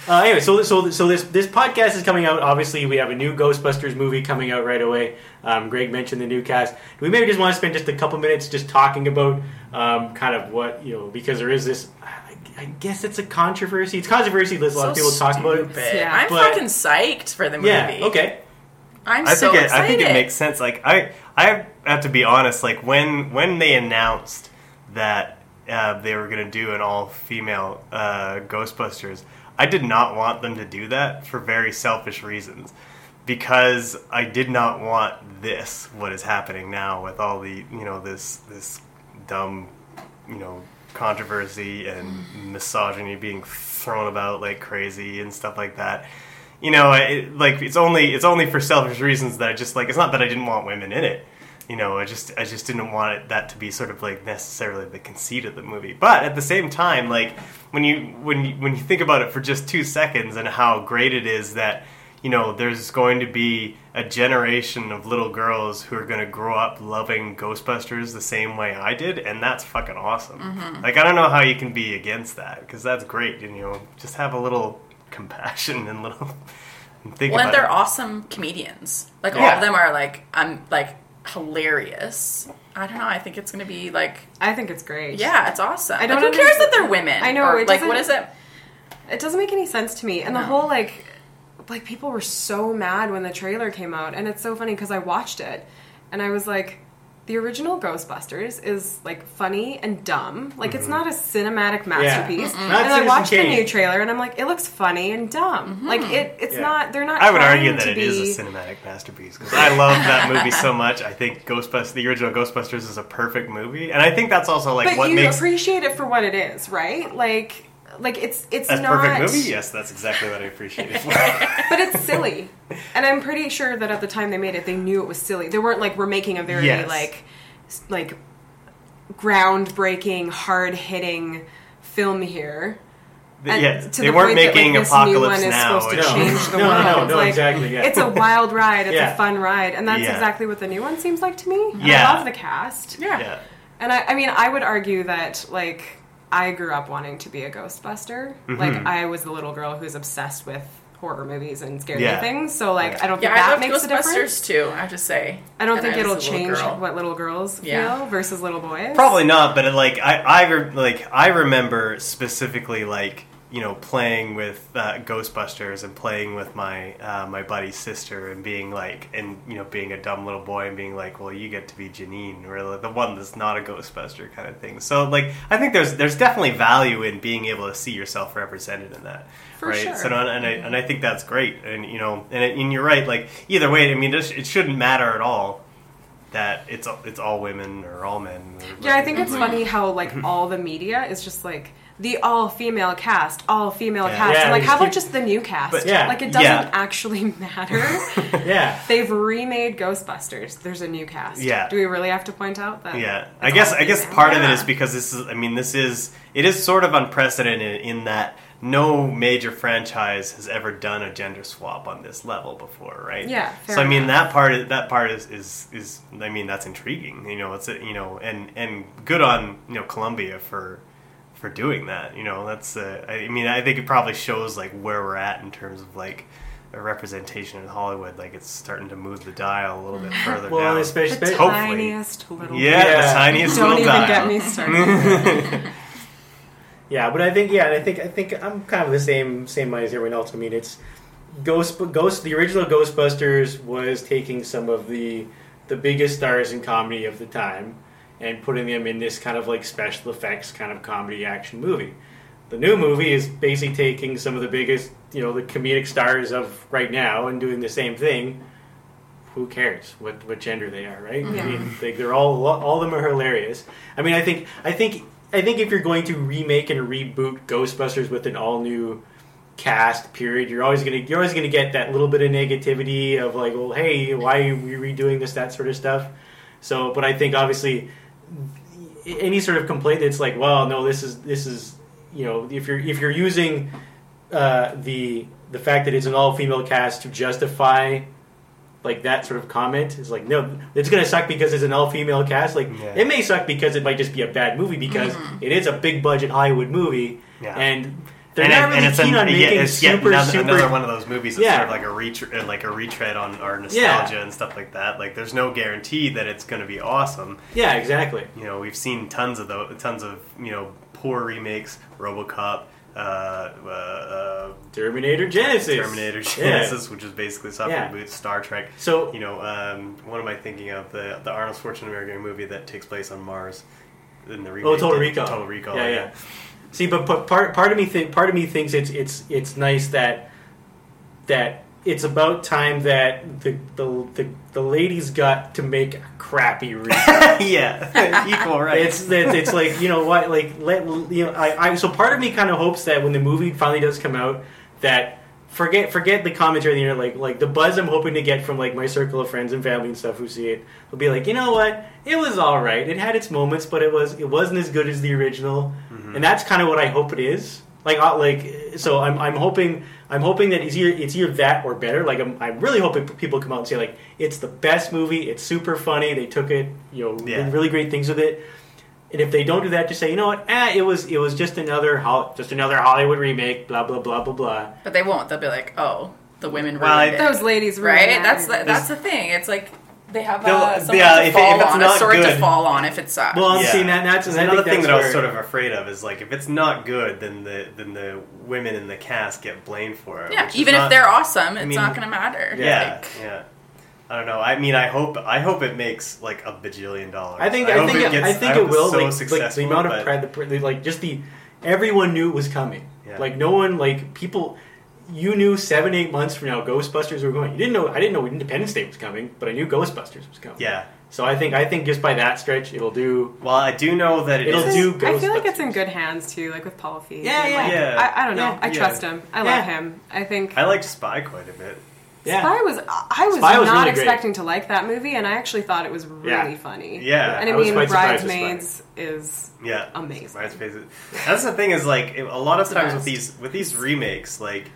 Uh, anyway, so so so this this podcast is coming out. Obviously, we have a new Ghostbusters movie coming out right away. Um, Greg mentioned the new cast. We maybe just want to spend just a couple minutes just talking about um, kind of what you know because there is this. I, I guess it's a controversy. It's controversy. There's a lot of So people talk about it. stupid. Yeah. I'm But- fucking psyched for the movie. Yeah. Okay. I'm I so think it, excited. I think it makes sense. Like I I have to be honest. Like when when they announced that uh, they were going to do an all female uh, Ghostbusters, I did not want them to do that for very selfish reasons. Because I did not want this what is happening now with all the you know this this dumb you know controversy and misogyny being thrown about like crazy and stuff like that. You know it, like it's only it's only for selfish reasons that i just like it's not that i didn't want women in it. You know i just i just didn't want it, that to be sort of like necessarily the conceit of the movie. But at the same time like when you when you when you think about it for just two seconds and how great it is that you know there's going to be a generation of little girls who are going to grow up loving ghostbusters the same way i did and that's fucking awesome mm-hmm. like i don't know how you can be against that because that's great and you know just have a little compassion and little and think Well, about they're it. awesome comedians. Like all of them are like I'm like hilarious. I don't know. I think it's gonna be like I think it's great. yeah, it's awesome. I don't like, who cares that they're women? I know, Or, it like what is it? It doesn't make any sense to me. And the whole like like people were so mad when the trailer came out and it's so funny because I watched it and I was like the original Ghostbusters is like funny and dumb. Like it's mm-hmm. not a cinematic masterpiece. Not And I Citizen watched the new trailer and I'm like it looks funny and dumb. Mm-hmm. Like it it's Yeah. not they're not I would argue that to it be, is a cinematic masterpiece because I love that movie so much. I think Ghostbusters, the original Ghostbusters, is a perfect movie, and I think that's also like But what you makes appreciate it for what it is, right? Like like it's it's a not perfect movie. Yes, that's exactly what I appreciate but it's silly. And I'm pretty sure that at the time they made it, they knew it was silly. They weren't like we're making a very Yes. like like groundbreaking, hard hitting film here. And yeah, to they the weren't point that, like, making this new one Apocalypse is Now. supposed to It's- No. change the No, no, world. no, Like, exactly, yeah. It's a wild ride. It's Yeah. a fun ride, and that's Yeah. exactly what the new one seems like to me. Yeah. I love the cast. Yeah. Yeah. And I, I mean, I would argue that like I grew up wanting to be a Ghostbuster. Mm-hmm. Like I was the little girl who's obsessed with horror movies and scary Yeah. things. So like I don't think Yeah, that love makes a difference. Ghostbusters too. I have to say. I don't And think was it'll a little change girl. what little girls Yeah. feel versus little boys. Probably not, but like I, I re- like I remember specifically like you know playing with uh, Ghostbusters and playing with my uh, my buddy's sister and being like and you know being a dumb little boy and being like, well, you get to be Janine or the one that's not a Ghostbuster kind of thing. So like I think there's there's definitely value in being able to see yourself represented in that. For right. sure. So and I, and I think that's great, and you know, and, it, and you're right. Like either way, I mean, it, it shouldn't matter at all that it's it's all women or all men. or- Yeah, I think it's funny how like all the media is just like the all female cast, all female Yeah. cast. Yeah, like how about keep- just the new cast? But- Yeah. Like it doesn't Yeah. actually matter. Yeah. They've remade Ghostbusters. There's a new cast. Yeah. Do we really have to point out that? Yeah, I guess I guess part of it is because this is. I mean, this is it is sort of unprecedented in that no major franchise has ever done a gender swap on this level before, right? Yeah, So I mean, enough. that part is, that part is, is is I mean that's intriguing. You know, it's a, you know, and and good on you know Columbia for for doing that. You know, that's uh, I mean I think it probably shows like where we're at in terms of like. A representation in Hollywood, like it's starting to move the dial a little bit further Well, down. especially- The Hopefully. tiniest little. Yeah, Yeah. the tiniest Don't little even get me started. Yeah, but I think yeah, and I think I think I'm kind of the same same mind as everyone else. I mean, it's Ghost Ghost. The original Ghostbusters was taking some of the the biggest stars in comedy of the time and putting them in this kind of like special effects kind of comedy action movie. The new movie is basically taking some of the biggest, you know, the comedic stars of right now and doing the same thing. Who cares what, what gender they are, right? I mean, they, they're all all of them are hilarious. I mean, I think I think I think if you're going to remake and reboot Ghostbusters with an all new cast, period, you're always gonna you're always gonna get that little bit of negativity of like, well, hey, why are we redoing this, that sort of stuff. So, but I think obviously any sort of complaint it's like, well, no, this is this is you know, if you're if you're using uh, the the fact that it's an all female cast to justify like that sort of comment is like no it's gonna suck because it's an all-female cast like Yeah. it may suck because it might just be a bad movie because it is a big budget hollywood movie Yeah. and they're and, not really and it's, keen an, on yeah, making it's yet super another, super another one of those movies that's Yeah. sort of like a retread, like a retread on our nostalgia and stuff like that. Like, there's no guarantee that it's going to be awesome. yeah exactly You know, we've seen tons of those, tons of you know poor remakes, RoboCop, uh, uh, uh, terminator genisys Terminator Yeah. Genisys, which is basically software Yeah. Star Trek. so You know, um, what am I thinking of? The the Arnold Schwarzenegger movie that takes place on Mars. In the remake, Oh, Total Recall. Total Recall. Yeah, yeah. See, but, but part part of me think part of me thinks it's it's it's nice that that it's about time that the the the, the ladies got to make a crappy yeah, equal right. it's it's it's like you know what like let you know I, I so part of me kind of hopes that when the movie finally does come out that forget forget the commentary you know like like the buzz I'm hoping to get from like my circle of friends and family and stuff who see it will be like you know what? It was all right. It had its moments but it was it wasn't as good as the original. And that's kind of what I hope it is. Like uh, like so I'm I'm hoping I'm hoping that it's either it's either that or better. Like I'm I'm really hoping people come out and say like it's the best movie. It's super funny. They took it you know Yeah. really great things with it and if they don't do that, just say, you know what? Ah, it was it was just another Hol- just another Hollywood remake. Blah blah blah blah blah. But they won't. They'll be like, oh, the women Well, ruined I- it. Those ladies, right? ruined That's the, that's the thing. It's like they have They'll- uh, something yeah, to if fall if it's on, a sword to fall on if it sucks. Well, I'm seeing that. That's There's I another think thing that's that I was sort of afraid of is like if it's not good, then the then the women in the cast get blamed for it. yeah, which is even if they're awesome, it's mean, not going to matter. yeah, Like, yeah. I don't know. I mean, I hope I hope it makes like a bajillion dollars. I think I, hope think it, gets- I think hope it will. so like, like the amount of pride, the, pr- the, like just the everyone knew it was coming. Yeah. Like no one, like people, you knew seven eight months from now Ghostbusters were going. You didn't know. I didn't know Independence Day was coming, but I knew Ghostbusters was coming. Yeah. So I think I think just by that stretch, it'll do. Well, I do know that it It'll is- do I feel like it's in good hands too, like with Paul Feig. Yeah, yeah. like, Yeah. I, I don't know. Yeah. I Yeah. trust him. I Yeah. love him. I think I liked Spy quite a bit. Yeah. Spy was. I was was not really great. expecting to like that movie, and I actually thought it was really Yeah. funny. Yeah. and I, I mean, quite surprised with Bridesmaids is Yeah, Amazing. Bridesmaids That's the thing is like a lot of times with these with these remakes, like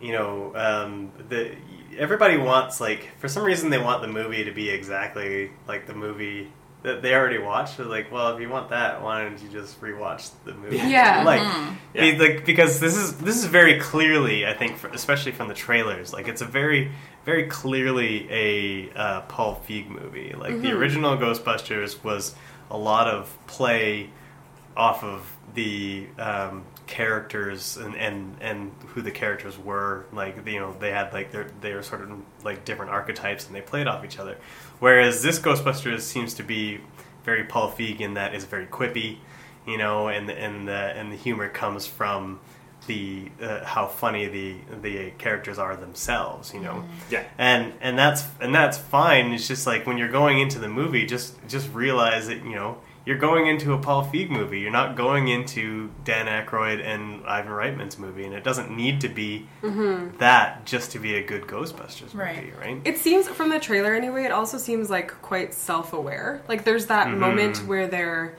you know, um, the everybody wants like for some reason they want the movie to be exactly like the movie that they already watched. They're like, well, if you want that, why don't you just rewatch the movie? Yeah. like, Yeah. be- like because this is this is very clearly, I think, for, especially from the trailers, like it's a very very clearly a uh, Paul Feig movie. Like the original Ghostbusters was a lot of play off of the um, characters and, and and who the characters were like you know they had like their they were sort of like different archetypes and they played off each other whereas this ghostbusters seems to be very paul feig in that it's very quippy you know and and the and the humor comes from the uh, how funny the the characters are themselves you know Yeah. and and that's and that's fine. It's just like when you're going into the movie, just just realize that you know you're going into a Paul Feig movie. You're not going into Dan Aykroyd and Ivan Reitman's movie, and it doesn't need to be that just to be a good Ghostbusters movie, Right. right? It seems from the trailer anyway. It also seems like quite self-aware. Like there's that Mm-hmm. moment where they're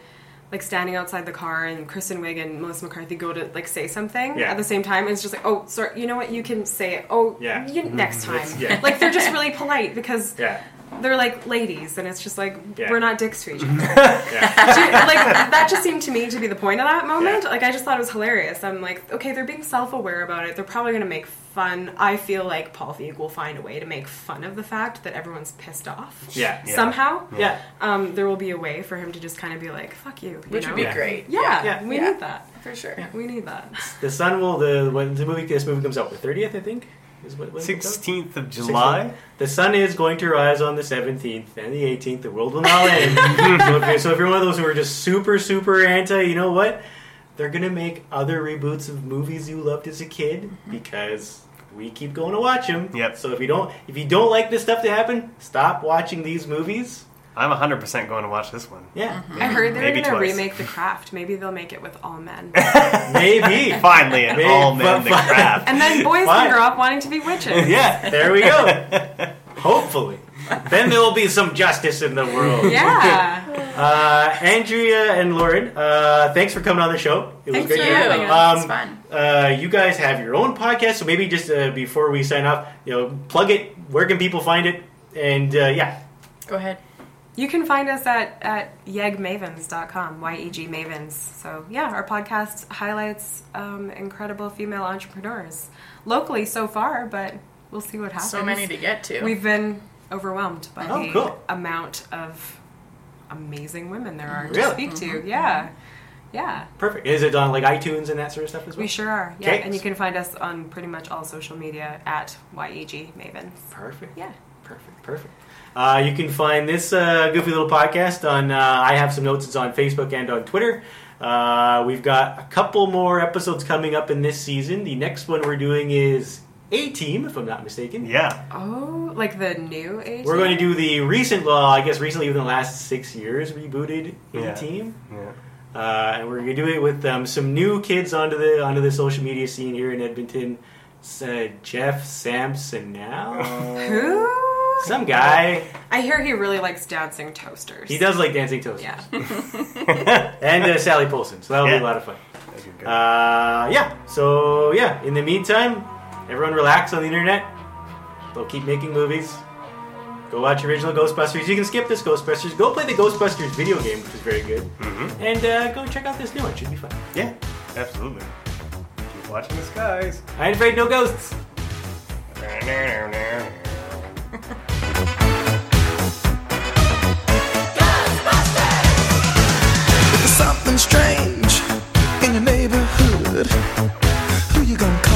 like standing outside the car, and Kristen Wiig and Melissa McCarthy go to like say something Yeah. at the same time. And it's just like, oh, sorry, you know what? You can say it. Oh, Yeah. you, next time. yeah. Like they're just really polite because Yeah. They're like ladies, and it's just like Yeah. we're not dicks to each other. Yeah. Like that just seemed to me to be the point of that moment. Yeah. Like I just thought it was hilarious. I'm like, okay, they're being self-aware about it. They're probably going to make fun. I feel like Paul Feig will find a way to make fun of the fact that everyone's pissed off. Yeah. Yeah. Somehow, Yeah. um, there will be a way for him to just kind of be like, "Fuck you," you Which know? would be Yeah. great. Yeah, Yeah. we Yeah. need that. For sure. We need that. The sun will the when the movie this movie comes out the thirtieth I think is what when it comes out? Sixteenth of July. The sun is going to rise on the 17th and the 18th. The world will not end. so, if, so if you're one of those who are just super, super anti, you know what? They're going to make other reboots of movies you loved as a kid because we keep going to watch them. Yep. So if you don't, if you don't like this stuff to happen, stop watching these movies. I'm 100 percent going to watch this one. Yeah, I heard they're Maybe going to twice. remake The Craft. Maybe they'll make it with all men, maybe. Finally, an Maybe, all men the craft. and then boys Fine. can grow up wanting to be witches. yeah, there we go. Hopefully, then there will be some justice in the world. Yeah. Uh, Andrea and Lauren, uh, thanks for coming on the show. It was Thank great you. to have Yeah, you. Um, it's fun. Uh, you guys have your own podcast, so maybe just uh, before we sign off, you know, plug it. Where can people find it? and uh, yeah, Go ahead. You can find us at, at yegmavens.com, Y-E-G Mavens. So, yeah, our podcast highlights um, incredible female entrepreneurs. Locally so far, but we'll see what happens. So many to get to. We've been overwhelmed by Oh, the cool. amount of amazing women there are to Really? speak to. Yeah. Yeah. perfect. Is it on like iTunes and that sort of stuff as well? We sure are. Yeah. Okay. And you can find us on pretty much all social media at YEG Mavens. Perfect. Yeah. Perfect, perfect. Uh, you can find this uh, goofy little podcast on. Uh, I have some notes. It's on Facebook and on Twitter. Uh, we've got a couple more episodes coming up in this season. The next one we're doing is A Team, if I'm not mistaken. Yeah. Oh, like the new age? We're going to do the recent, well, I guess recently within the last six years rebooted A Yeah. Team. Yeah. Uh, and we're going to do it with um, some new kids onto the onto the social media scene here in Edmonton. Uh, Jeff Sampson now. Who? Some guy. I hear he really likes dancing toasters. He does like dancing toasters. Yeah. and uh, Sally Polson. So that'll Yeah. be a lot of fun. That'd be good. Uh, yeah. So yeah. In the meantime, everyone relax on the internet. They'll keep making movies. Go watch original Ghostbusters. You can skip this Ghostbusters. Go play the Ghostbusters video game, which is very good. Mhm. And uh, go check out this new one. Should be fun. yeah. Absolutely. Keep watching the skies. I ain't afraid no ghosts. Something strange in your neighborhood. Who you gonna call?